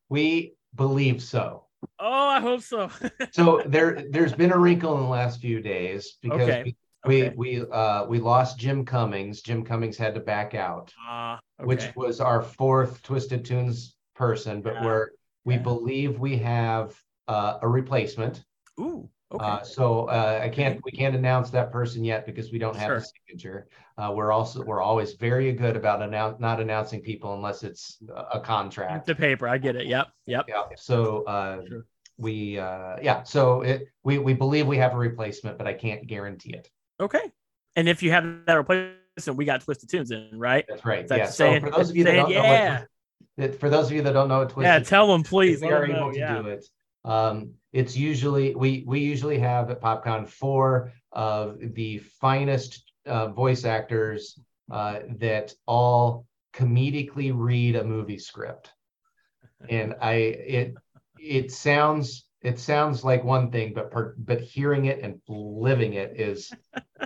We believe so. Oh, I hope so. so there, there's been a wrinkle in the last few days because okay. we okay. we uh, we lost Jim Cummings. Jim Cummings had to back out, uh, okay. which was our fourth Twisted Tunes person. But yeah. we're we yeah. believe we have uh, a replacement. Ooh. Okay. Uh, so uh, I can't we can't announce that person yet because we don't have sure. a signature. Uh, we're also we're always very good about announce not announcing people unless it's a contract. The paper, I get it. Yep, yep. Yeah. So uh, sure. we uh, yeah. So it we we believe we have a replacement, but I can't guarantee it. Okay. And if you have that replacement, we got Twisted Tunes in, right? That's right. That's yeah. Saying, so for those of you that don't yeah. know what, for those of you that don't know what Twisted, yeah, tell them please. We are able to yeah. do it. Um, it's usually we we usually have at PopCon four of the finest uh, voice actors uh, that all comedically read a movie script, and I it it sounds it sounds like one thing, but per, but hearing it and living it is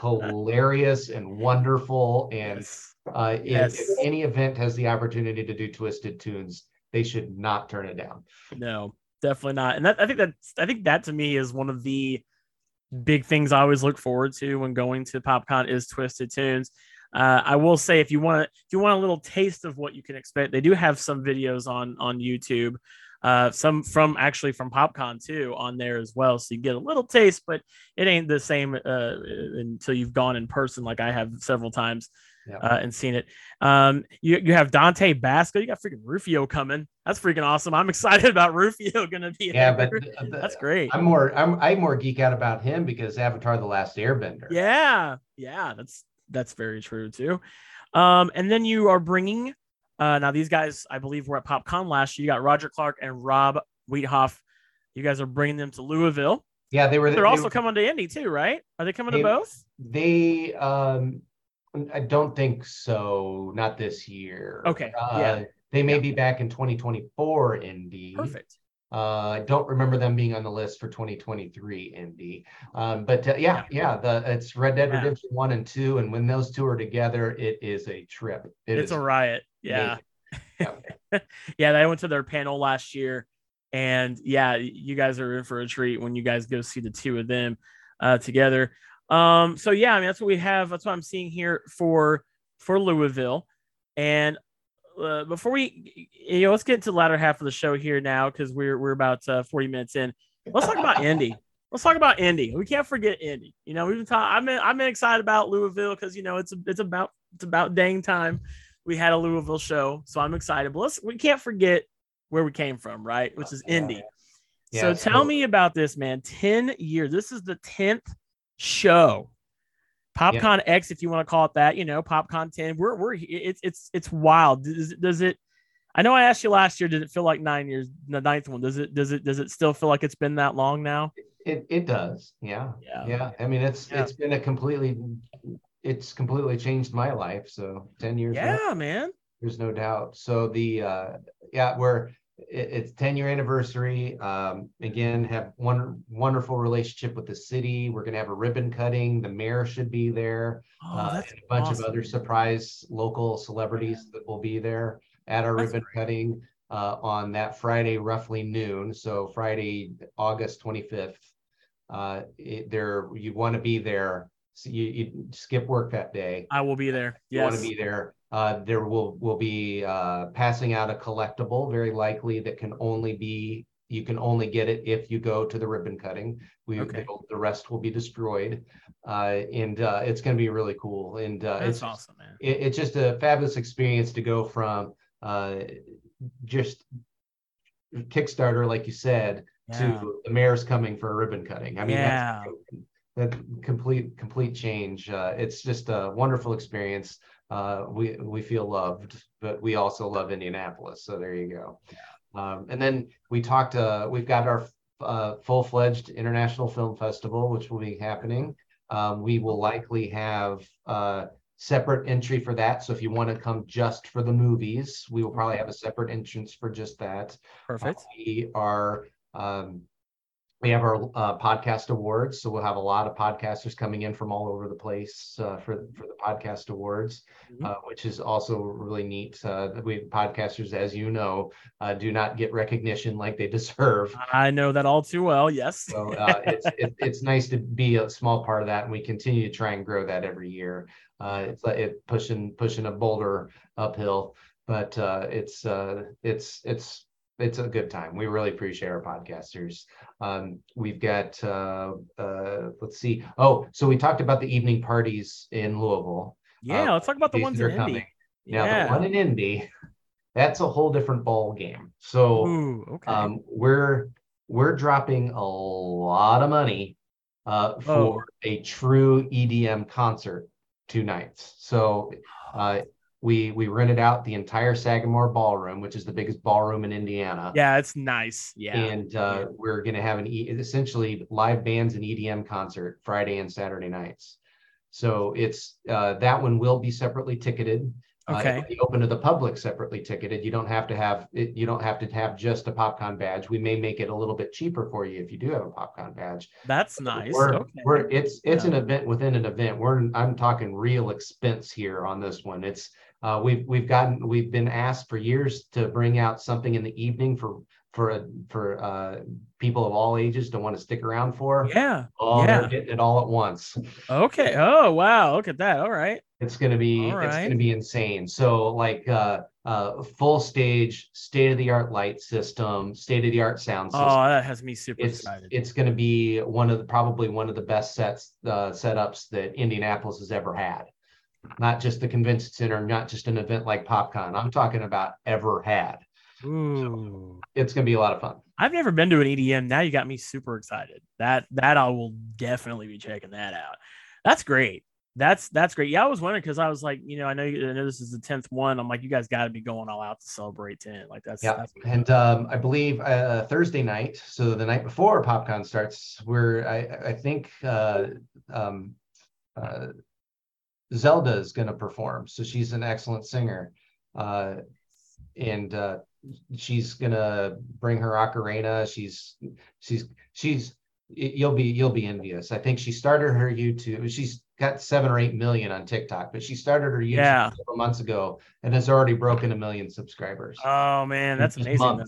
hilarious and wonderful. And uh, yes. if, if any event has the opportunity to do Twisted Tunes, they should not turn it down. No, definitely not. And that I think that I think that to me is one of the big things I always look forward to when going to PopCon is Twisted Tunes. Uh, I will say if you want if you want a little taste of what you can expect, they do have some videos on on YouTube. Uh, some from actually from PopCon too on there as well, so you get a little taste, but it ain't the same uh, until you've gone in person, like I have several times uh, and seen it. Um, you, you have Dante Basco. You got freaking Rufio coming. That's freaking awesome. I'm excited about Rufio going to be. Yeah, but that's great. I'm more I'm I more geek out about him because Avatar: The Last Airbender. Yeah, yeah, that's that's very true too. Um, and then you are bringing. Uh, now these guys, I believe, were at PopCon last year. You got Roger Clark and Rob Wiethoff. You guys are bringing them to Louisville. Yeah, they were. They're they also coming to Indy too, right? Are they coming they, to both? They um I don't think so. Not this year. Okay. Uh, yeah. They may yeah. be back in 2024 Indy. Perfect. Uh, I don't remember them being on the list for 2023 Indy. Um, but uh, yeah, yeah, the it's Red Dead Redemption yeah. one and two, and when those two are together, it is a trip. It it's a riot. Yeah. Yeah. yeah, I went to their panel last year, and yeah, you guys are in for a treat when you guys go see the two of them uh, together. Um, so yeah, I mean that's what we have. That's what I'm seeing here for for Louisville. And uh, before we, you know, let's get to the latter half of the show here now because we're we're about uh, 40 minutes in. Let's talk about Indy. Let's talk about Indy. We can't forget Indy. You know, we've been talking. I'm I'm excited about Louisville because you know it's it's about it's about dang time we had a Louisville show, so I'm excited. But let's we can't forget where we came from, right? Which is Indy. Yeah, so, so tell me about this, man. 10 years. This is the 10th show. PopCon yeah. X, if you want to call it that, you know, PopCon 10. We're we're it's it's it's wild. Does, does it I know I asked you last year, did it feel like nine years, the ninth one? Does it does it does it still feel like it's been that long now? It it does. Yeah. Yeah. Yeah. I mean it's yeah. it's been a completely it's completely changed my life. So 10 years. Yeah, now, man. There's no doubt. So the uh yeah, we're it's 10 year anniversary. Um, again have one wonderful relationship with the city. We're going to have a ribbon cutting. The mayor should be there. Oh, uh, a bunch awesome. of other surprise local celebrities that will be there at our that's ribbon great. cutting uh, on that friday roughly noon. So friday august 25th uh, it, there you want to be there. So you, you skip work that day. I will be there. Yes. you want to be there uh, there will will be uh, passing out a collectible, very likely that can only be you can only get it if you go to the ribbon cutting. We okay. the rest will be destroyed, uh, and uh, it's going to be really cool. And uh, it's awesome, man. It, it's just a fabulous experience to go from uh, just Kickstarter, like you said, yeah. to the mayor's coming for a ribbon cutting. I mean, yeah. that's that complete complete change. it's just a wonderful experience uh, we we feel loved, but we also love Indianapolis. So there you go. Um, and then we talked. Uh, we've got our uh, full-fledged international film festival, which will be happening. Um, we will likely have uh, separate entry for that. So if you want to come just for the movies, we will probably have a separate entrance for just that. Perfect. Uh, we are um, we have our uh, podcast awards, so we'll have a lot of podcasters coming in from all over the place uh, for for the podcast awards, mm-hmm. uh, which is also really neat. Uh, we podcasters, as you know, uh, do not get recognition like they deserve. I know that all too well. Yes. so uh, it's it, it's nice to be a small part of that, and we continue to try and grow that every year. it's like it pushing pushing a boulder uphill, but it's it's it's it's a good time. We really appreciate our podcasters. Um, we've got uh, uh, let's see. Oh, so we talked about the evening parties in Louisville. Yeah, uh, let's talk about the ones that are coming. Indy. Now yeah. the one in Indy, that's a whole different ball game. So Ooh, okay. um, we're we're dropping a lot of money uh, for oh. a true EDM concert two nights. So uh, we we rented out the entire Sagamore Ballroom, which is the biggest ballroom in Indiana. Yeah, it's nice. Yeah, and uh, we're going to have an e- essentially live bands and EDM concert Friday and Saturday nights. So it's uh, that one will be separately ticketed. Uh, okay. Uh, open to the public separately ticketed. You don't have to have it. You don't have to have just a PopCon badge. We may make it a little bit cheaper for you if you do have a PopCon badge. That's nice. We're, okay. we're it's it's yeah. an event within an event. We're I'm talking real expense here on this one. It's uh, we've we've gotten we've been asked for years to bring out something in the evening for for a, for uh, people of all ages to want to stick around for. Yeah. Oh, yeah. they're getting it all at once. Okay. Oh wow! Look at that. All right. It's gonna be right. it's gonna be insane. So like uh, uh, full stage, state of the art light system, state of the art sound system. Oh, that has me super it's, excited. It's gonna be one of the probably one of the best sets uh, setups that Indianapolis has ever had not just the convention center, not just an event like PopCon. I'm talking about ever had. So it's gonna be a lot of fun. I've never been to an EDM. Now you got me super excited. That that I will definitely be checking that out. That's great. That's that's great. Yeah, I was wondering because I was like, you know, I know I know this is the tenth one. I'm like, you guys got to be going all out to celebrate ten. Like that's yeah. That's and um, I believe uh, Thursday night, so the night before PopCon starts, we're I I think uh, um, uh, Zelda is going to perform. So she's an excellent singer. Uh, and uh, she's going to bring her ocarina. She's, she's, she's, you'll be, you'll be envious. I think she started her YouTube. She's got seven or eight million on TikTok, but she started her YouTube yeah. several months ago and has already broken a million subscribers. Oh man, that's amazing.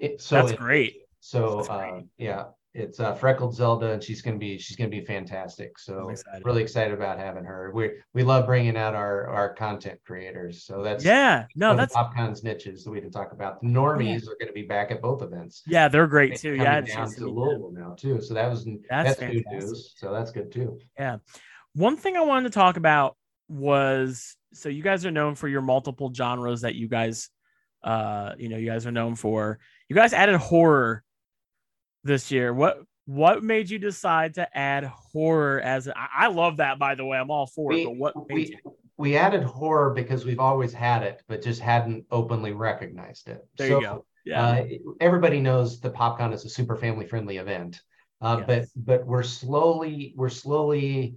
It, so that's it, great. So that's great. Uh, yeah, it's uh, freckled Zelda, and she's gonna be she's gonna be fantastic. So excited. really excited about having her. We we love bringing out our our content creators. So that's yeah, no, that's PopCon's niches that we can talk about. The normies yeah. are going to be back at both events. Yeah, they're great too. Yeah, down to Louisville now too. So that was that's, that's good news. So that's good too. Yeah, one thing I wanted to talk about was so you guys are known for your multiple genres that you guys, uh, you know, you guys are known for. You guys added horror this year. What what made you decide to add horror as I, I love that by the way. I'm all for we, it. But what we, you? we added horror because we've always had it, but just hadn't openly recognized it. There so, you go. Yeah. Uh, everybody knows the PopCon is a super family friendly event. Uh, yes. but but we're slowly we're slowly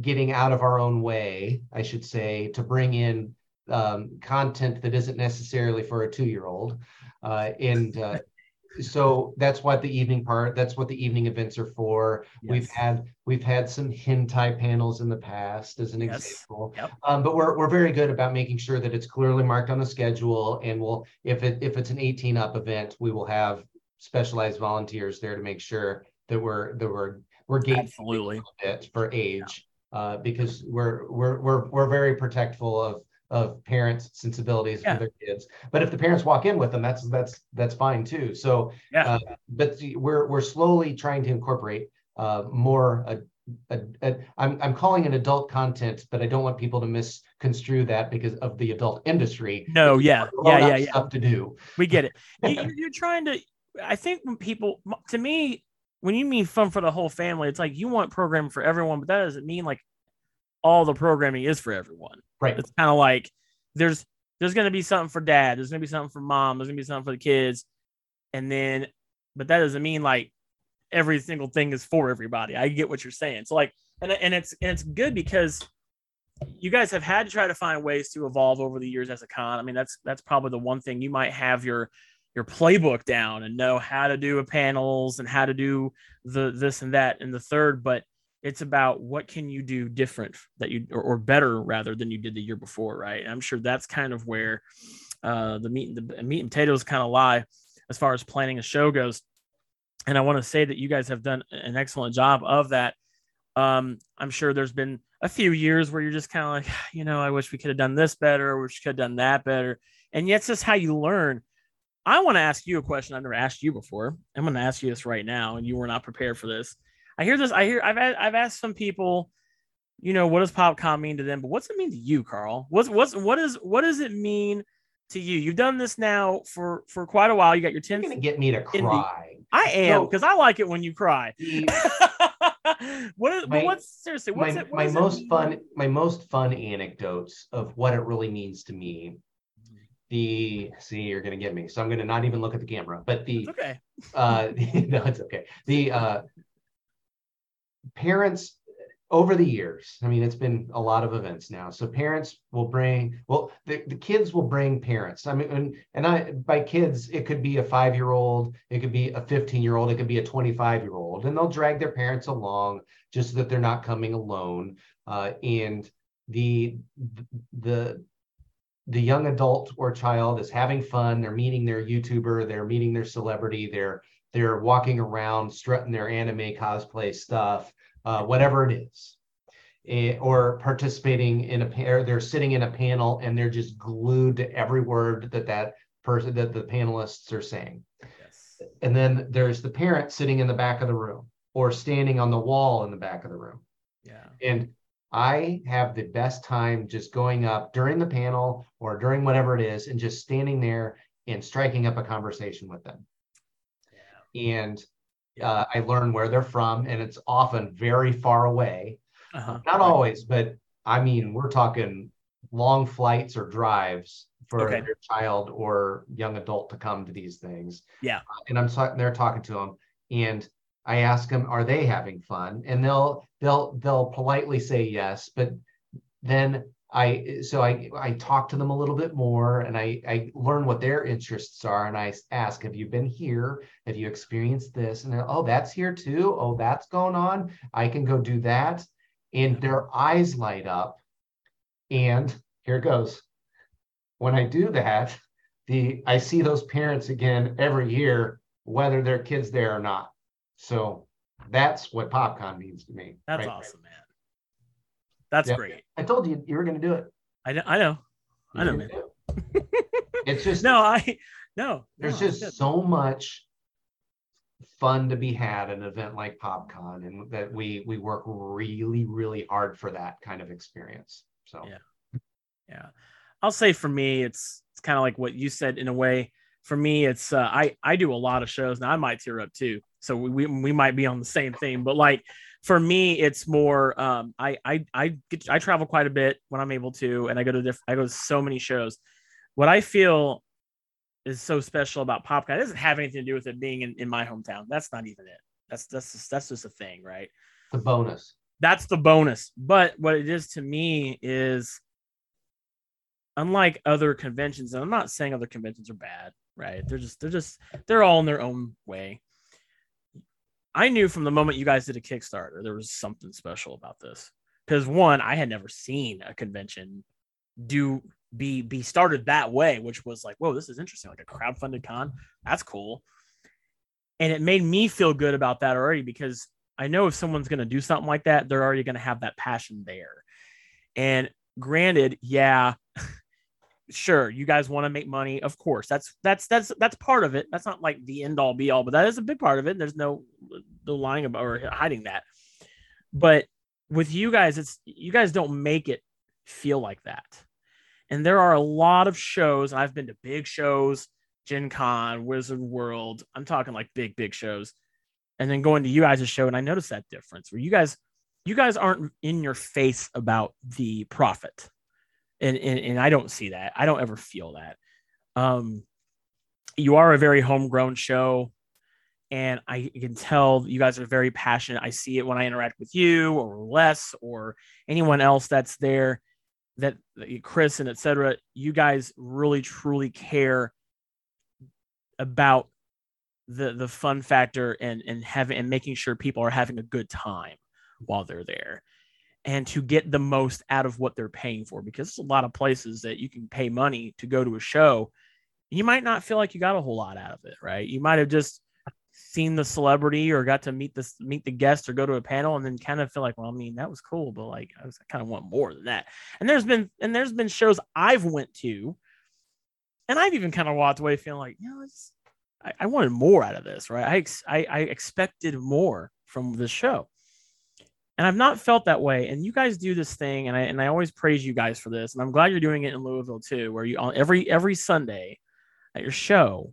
getting out of our own way, I should say, to bring in um, content that isn't necessarily for a two year old. Uh, and uh, so that's what the evening part that's what the evening events are for yes. we've had we've had some hentai panels in the past as an yes. example yep. um, but we're, we're very good about making sure that it's clearly marked on the schedule and we'll if it if it's an 18 up event we will have specialized volunteers there to make sure that we're that we're we're gating absolutely for age yeah. uh, because we're we're we're we're very protectful of of parents' sensibilities yeah. for their kids. But if the parents walk in with them, that's that's that's fine too. So yeah, uh, but we're we're slowly trying to incorporate uh, more. A, a, a, I'm I'm calling it adult content, but I don't want people to misconstrue that because of the adult industry. No, yeah, yeah, yeah, yeah. Stuff to do. We get it. you, you're trying to. I think when people, to me, when you mean fun for the whole family, it's like you want programming for everyone, but that doesn't mean like all the programming is for everyone. Right. It's kind of like there's there's gonna be something for dad, there's gonna be something for mom, there's gonna be something for the kids, and then but that doesn't mean like every single thing is for everybody. I get what you're saying. So like and and it's and it's good because you guys have had to try to find ways to evolve over the years as a con. I mean, that's that's probably the one thing you might have your your playbook down and know how to do a panels and how to do the this and that and the third, but it's about what can you do different that you or, or better rather than you did the year before right? And i'm sure that's kind of where uh, the meat and the meat and potatoes kind of lie as far as planning a show goes. And i want to say that you guys have done an excellent job of that. Um, i'm sure there's been a few years where you're just kind of like you know i wish we could have done this better. Or we could have done that better. And yet it's just how you learn. I want to ask you a question I've never asked you before. I'm going to ask you this right now, and you were not prepared for this. I hear this. I hear. I've I've asked some people, you know, what does PopCon mean to them? But what's it mean to you, Carl? What's what's what is what does it mean to you? You've done this now for for quite a while. You got your 10th. You're gonna get me to cry. I am because I like it when you cry. what is, my, what's seriously what's my, it, what my most it fun my most fun anecdotes of what it really means to me the see you're gonna get me so i'm gonna not even look at the camera but the it's okay uh no it's okay the uh parents over the years i mean it's been a lot of events now. So parents will bring well the, the kids will bring parents. I mean and, and i by kids it could be a five year old it could be a 15 year old it could be a 25 year old and they'll drag their parents along just so that they're not coming alone. Uh, and the the the young adult or child is having fun they're meeting their youtuber they're meeting their celebrity they're they're walking around strutting their anime cosplay stuff uh, whatever it is eh, or participating in a pair they're sitting in a panel and they're just glued to every word that that person that the panelists are saying yes. and then there's the parent sitting in the back of the room or standing on the wall in the back of the room yeah and I have the best time just going up during the panel or during whatever it is and just standing there and striking up a conversation with them. Yeah. And uh, I learn where they're from, and it's often very far away. Uh-huh. Not always, but I mean, we're talking long flights or drives for okay. your child or young adult to come to these things. Yeah. And I'm sitting there talking to them, and I ask them, are they having fun? And they'll they'll they'll politely say yes, but then I so I I talk to them a little bit more and I I learn what their interests are and I ask, have you been here? Have you experienced this? And oh, that's here too. Oh, that's going on. I can go do that. And their eyes light up. And here it goes. When I do that, the I see those parents again every year, whether their kids there or not. So that's what PopCon means to me. That's right awesome, man. That's yep. great. I told you you were going to do it. I know. I know. I know, man. it's just no. I no. There's no, just so much fun to be had an event like PopCon, and that we we work really really hard for that kind of experience. So yeah, yeah. I'll say for me, it's it's kind of like what you said in a way. For me, it's uh, I I do a lot of shows now. I might tear up too so we, we might be on the same thing but like for me it's more um, i i i get i travel quite a bit when i'm able to and i go to different i go to so many shows. What i feel is so special about PopCon doesn't have anything to do with it being in, in my hometown. That's not even it. That's that's just, that's just a thing right? The bonus. That's the bonus. But what it is to me is unlike other conventions and i'm not saying other conventions are bad right? They're just they're just they're all in their own way I knew from the moment you guys did a Kickstarter, there was something special about this. Because one, I had never seen a convention do be be started that way, which was like, whoa, this is interesting. Like a crowdfunded con. That's cool. And it made me feel good about that already because I know if someone's going to do something like that, they're already going to have that passion there. And granted, yeah, sure you guys want to make money of course that's that's that's that's part of it that's not like the end all be all but that is a big part of it there's no no lying about or hiding that. But with you guys it's you guys don't make it feel like that. And there are a lot of shows i've been to big shows gen con wizard world i'm talking like big big shows and then going to you guys' show and i noticed that difference where you guys you guys aren't in your face about the profit and, and and I don't see that. I don't ever feel that. Um, you are a very homegrown show, and I can tell you guys are very passionate. I see it when I interact with you or Les or anyone else that's there. That Chris and etc. You guys really truly care about the the fun factor and and having and making sure people are having a good time while they're there and to get the most out of what they're paying for because there's a lot of places that you can pay money to go to a show you might not feel like you got a whole lot out of it right you might have just seen the celebrity or got to meet the meet the guest or go to a panel and then kind of feel like well i mean that was cool but like i, was, I kind of want more than that and there's been and there's been shows i've went to and I've even kind of walked away feeling like, you know, it's, I, I wanted more out of this, right? I, ex- I, I expected more from the show. And I've not felt that way. And you guys do this thing, and I and I always praise you guys for this. And I'm glad you're doing it in Louisville too, where you on every every Sunday at your show,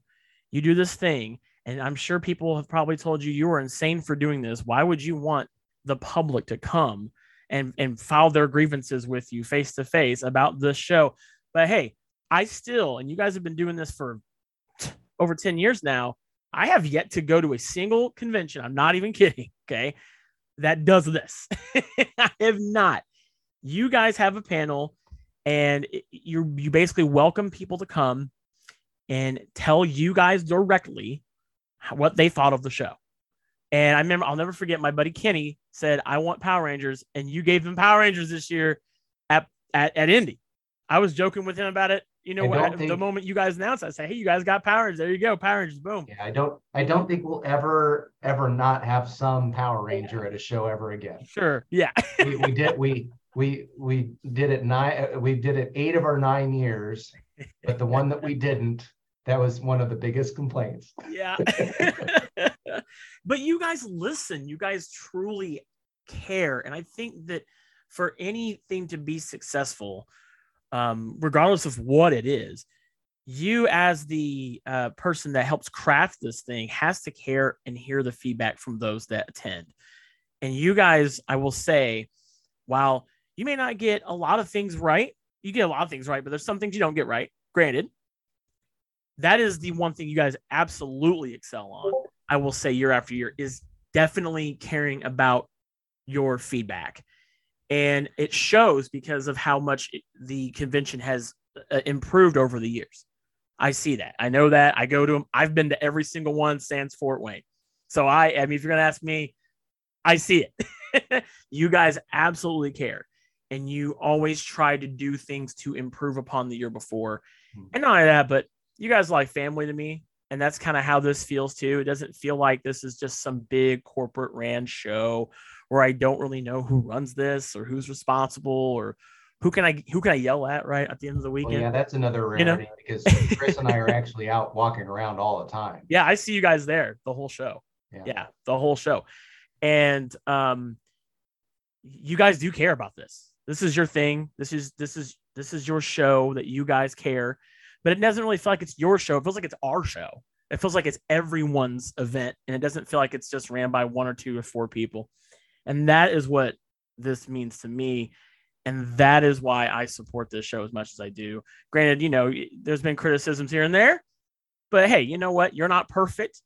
you do this thing. And I'm sure people have probably told you you were insane for doing this. Why would you want the public to come and and file their grievances with you face to face about this show? But hey, I still, and you guys have been doing this for over 10 years now. I have yet to go to a single convention. I'm not even kidding. Okay. That does this. I have not. You guys have a panel and you you basically welcome people to come and tell you guys directly what they thought of the show. And I remember I'll never forget my buddy Kenny said, I want Power Rangers, and you gave them Power Rangers this year at at, at Indy. I was joking with him about it you know what? Think, the moment you guys announce, I say, "Hey, you guys got Power Rangers. There you go, Power Rangers. Boom." Yeah, I don't. I don't think we'll ever, ever not have some Power Ranger at a show ever again. Sure. Yeah. we, we did. We we we did it nine. Uh, we did it eight of our nine years, but the one that we didn't, that was one of the biggest complaints. Yeah. but you guys listen. You guys truly care, and I think that for anything to be successful um, regardless of what it is, you as the uh, person that helps craft this thing has to care and hear the feedback from those that attend. And you guys, I will say, while you may not get a lot of things right, you get a lot of things right, but there's some things you don't get right. Granted, that is the one thing you guys absolutely excel on. I will say year after year is definitely caring about your feedback and it shows because of how much the convention has uh, improved over the years. I see that. I know that. I go to them. I've been to every single one sans Fort Wayne. So I, I mean, if you're gonna ask me, I see it. you guys absolutely care, and you always try to do things to improve upon the year before. Mm-hmm. And not only that, but you guys like family to me, and that's kind of how this feels too. It doesn't feel like this is just some big corporate ran show where I don't really know who runs this or who's responsible or who can I who can I yell at right at the end of the weekend? Well, yeah, that's another rarity you know? because Chris and I are actually out walking around all the time. Yeah, I see you guys there the whole show. Yeah, yeah the whole show, and um, you guys do care about this. This is your thing. This is this is this is your show that you guys care, but it doesn't really feel like it's your show. It feels like it's our show. It feels like it's everyone's event, and it doesn't feel like it's just ran by one or two or four people. And that is what this means to me. And that is why I support this show as much as I do. Granted, you know, there's been criticisms here and there, but hey, you know what? You're not perfect.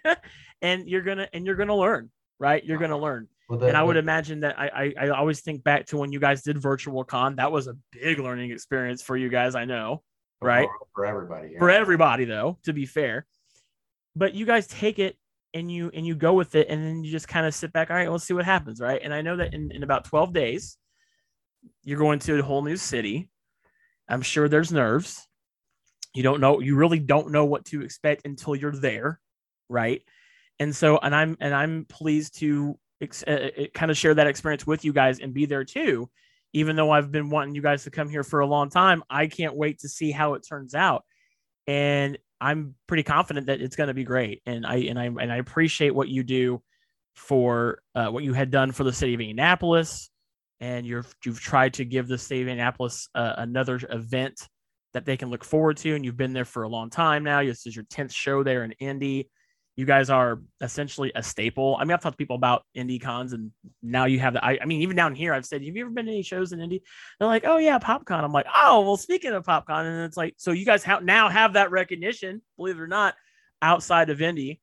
and you're gonna and you're gonna learn, right? You're gonna learn. Well, and I would imagine that I, I I always think back to when you guys did virtual con. That was a big learning experience for you guys, I know. Right. For everybody. Yeah. For everybody though, to be fair. But you guys take it and you and you go with it and then you just kind of sit back all right let's see what happens right? And i know that in, in about 12 days you're going to a whole new city. I'm sure there's nerves. You don't know you really don't know what to expect until you're there right? And so and i'm and i'm pleased to ex- uh, uh kind of share that experience with you guys and be there too. Even though i've been wanting you guys to come here for a long time i can't wait to see how it turns out. And I'm pretty confident that it's going to be great. And I and I and I appreciate what you do for uh, what you had done for the city of Indianapolis, and you've you've tried to give the city of Indianapolis uh, another event that they can look forward to. And you've been there for a long time now. This is your tenth show there in Indy you guys are essentially a staple. I mean, I've talked to people about Indy cons, and now you have the. I, I, mean, even down here, I've said, "Have you ever been to any shows in Indy?" They're like, "Oh yeah, PopCon." I'm like, "Oh well." Speaking of PopCon, and it's like, so you guys have now have that recognition, believe it or not, outside of Indy,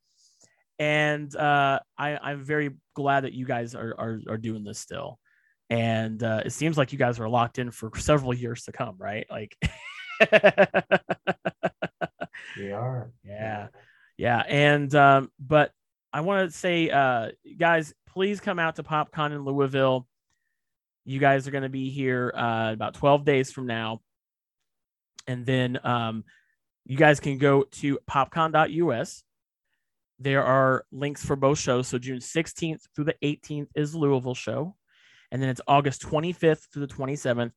and uh, I, am very glad that you guys are, are are doing this still, and uh, it seems like you guys are locked in for several years to come, right? Like. we are. Yeah. Yeah, and um, but I want to say, uh, guys, please come out to PopCon in Louisville. You guys are going to be here uh, about 12 days from now, and then um, you guys can go to popcon.us. There are links for both shows. So June 16th through the 18th is Louisville show, and then it's August 25th through the 27th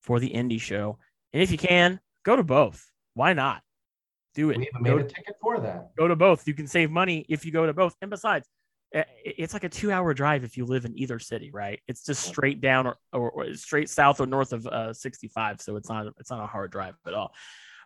for the Indy show. And if you can, go to both. why not? Do it. We even made go, a ticket for that. Go to both. You can save money if you go to both. And besides, it's like a two hour drive if you live in either city, right? It's just straight down or, or, or straight south or north of uh, 65. So it's not it's not a hard drive at all.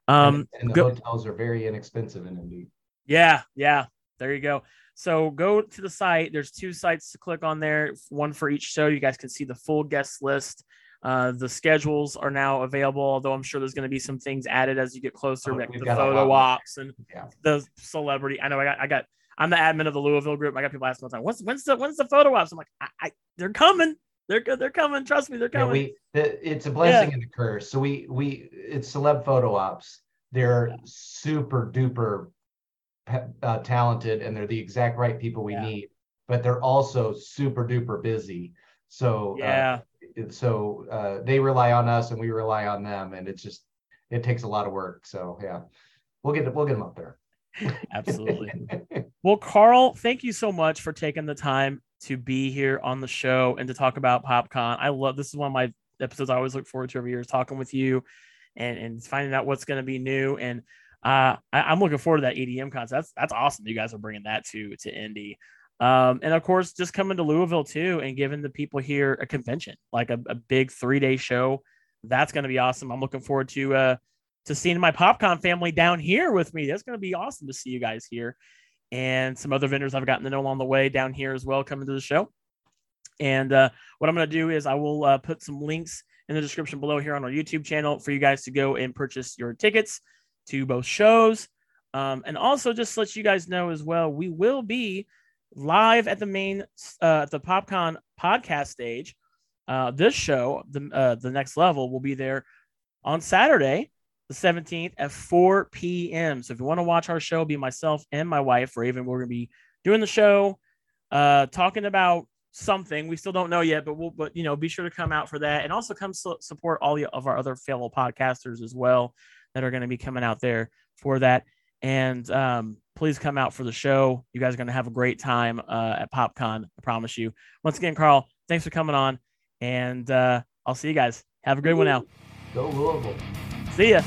Um, and, and the go, hotels are very inexpensive in Indy. Yeah, yeah. There you go. So go to the site. There's two sites to click on there, one for each show. You guys can see the full guest list. Uh, the schedules are now available, although I'm sure there's going to be some things added as you get closer, oh, like the photo ops and yeah. the celebrity. I know I got, I got, I'm the admin of the Louisville group. I got people asking all the time, when's, when's the, when's the photo ops? I'm like, I, I they're coming. They're good. They're coming. Trust me, they're coming. Yeah, we, it's a blessing yeah. and a curse. So we, we, it's celeb photo ops. They're super duper uh, talented and they're the exact right people we need, but they're also super duper busy. So uh, yeah, uh, so uh, they rely on us and we rely on them, and it's just it takes a lot of work. So yeah, we'll get we'll get them up there. Absolutely. well, Carl, thank you so much for taking the time to be here on the show and to talk about PopCon. I love this is one of my episodes I always look forward to every year is talking with you and and finding out what's going to be new and uh, I, am looking forward to that EDM concert. That's that's awesome. You guys are bringing that to to Indy, um, and of course, just coming to Louisville too, and giving the people here a convention, like a, a big three day show. That's going to be awesome. I'm looking forward to uh to seeing my PopCon family down here with me. That's going to be awesome to see you guys here, and some other vendors I've gotten to know along the way down here as well coming to the show. And uh, what I'm going to do is I will uh, put some links in the description below here on our YouTube channel for you guys to go and purchase your tickets to both shows. Um, and also, just let you guys know as well, we will be live at the main uh, the PopCon podcast stage. Uh, this show, the uh, the next level, will be there on Saturday, the 17th at 4 p.m. So if you want to watch our show, be myself and my wife Raven. We're gonna be doing the show, uh, talking about something we still don't know yet, but we'll but you know be sure to come out for that and also come su- support all of our other fellow podcasters as well that are going to be coming out there for that. And um, please come out for the show. You guys are going to have a great time uh, at PopCon. I promise you. Once again, Carl, thanks for coming on. And uh, I'll see you guys. Have a great one now. Go Louisville. See ya.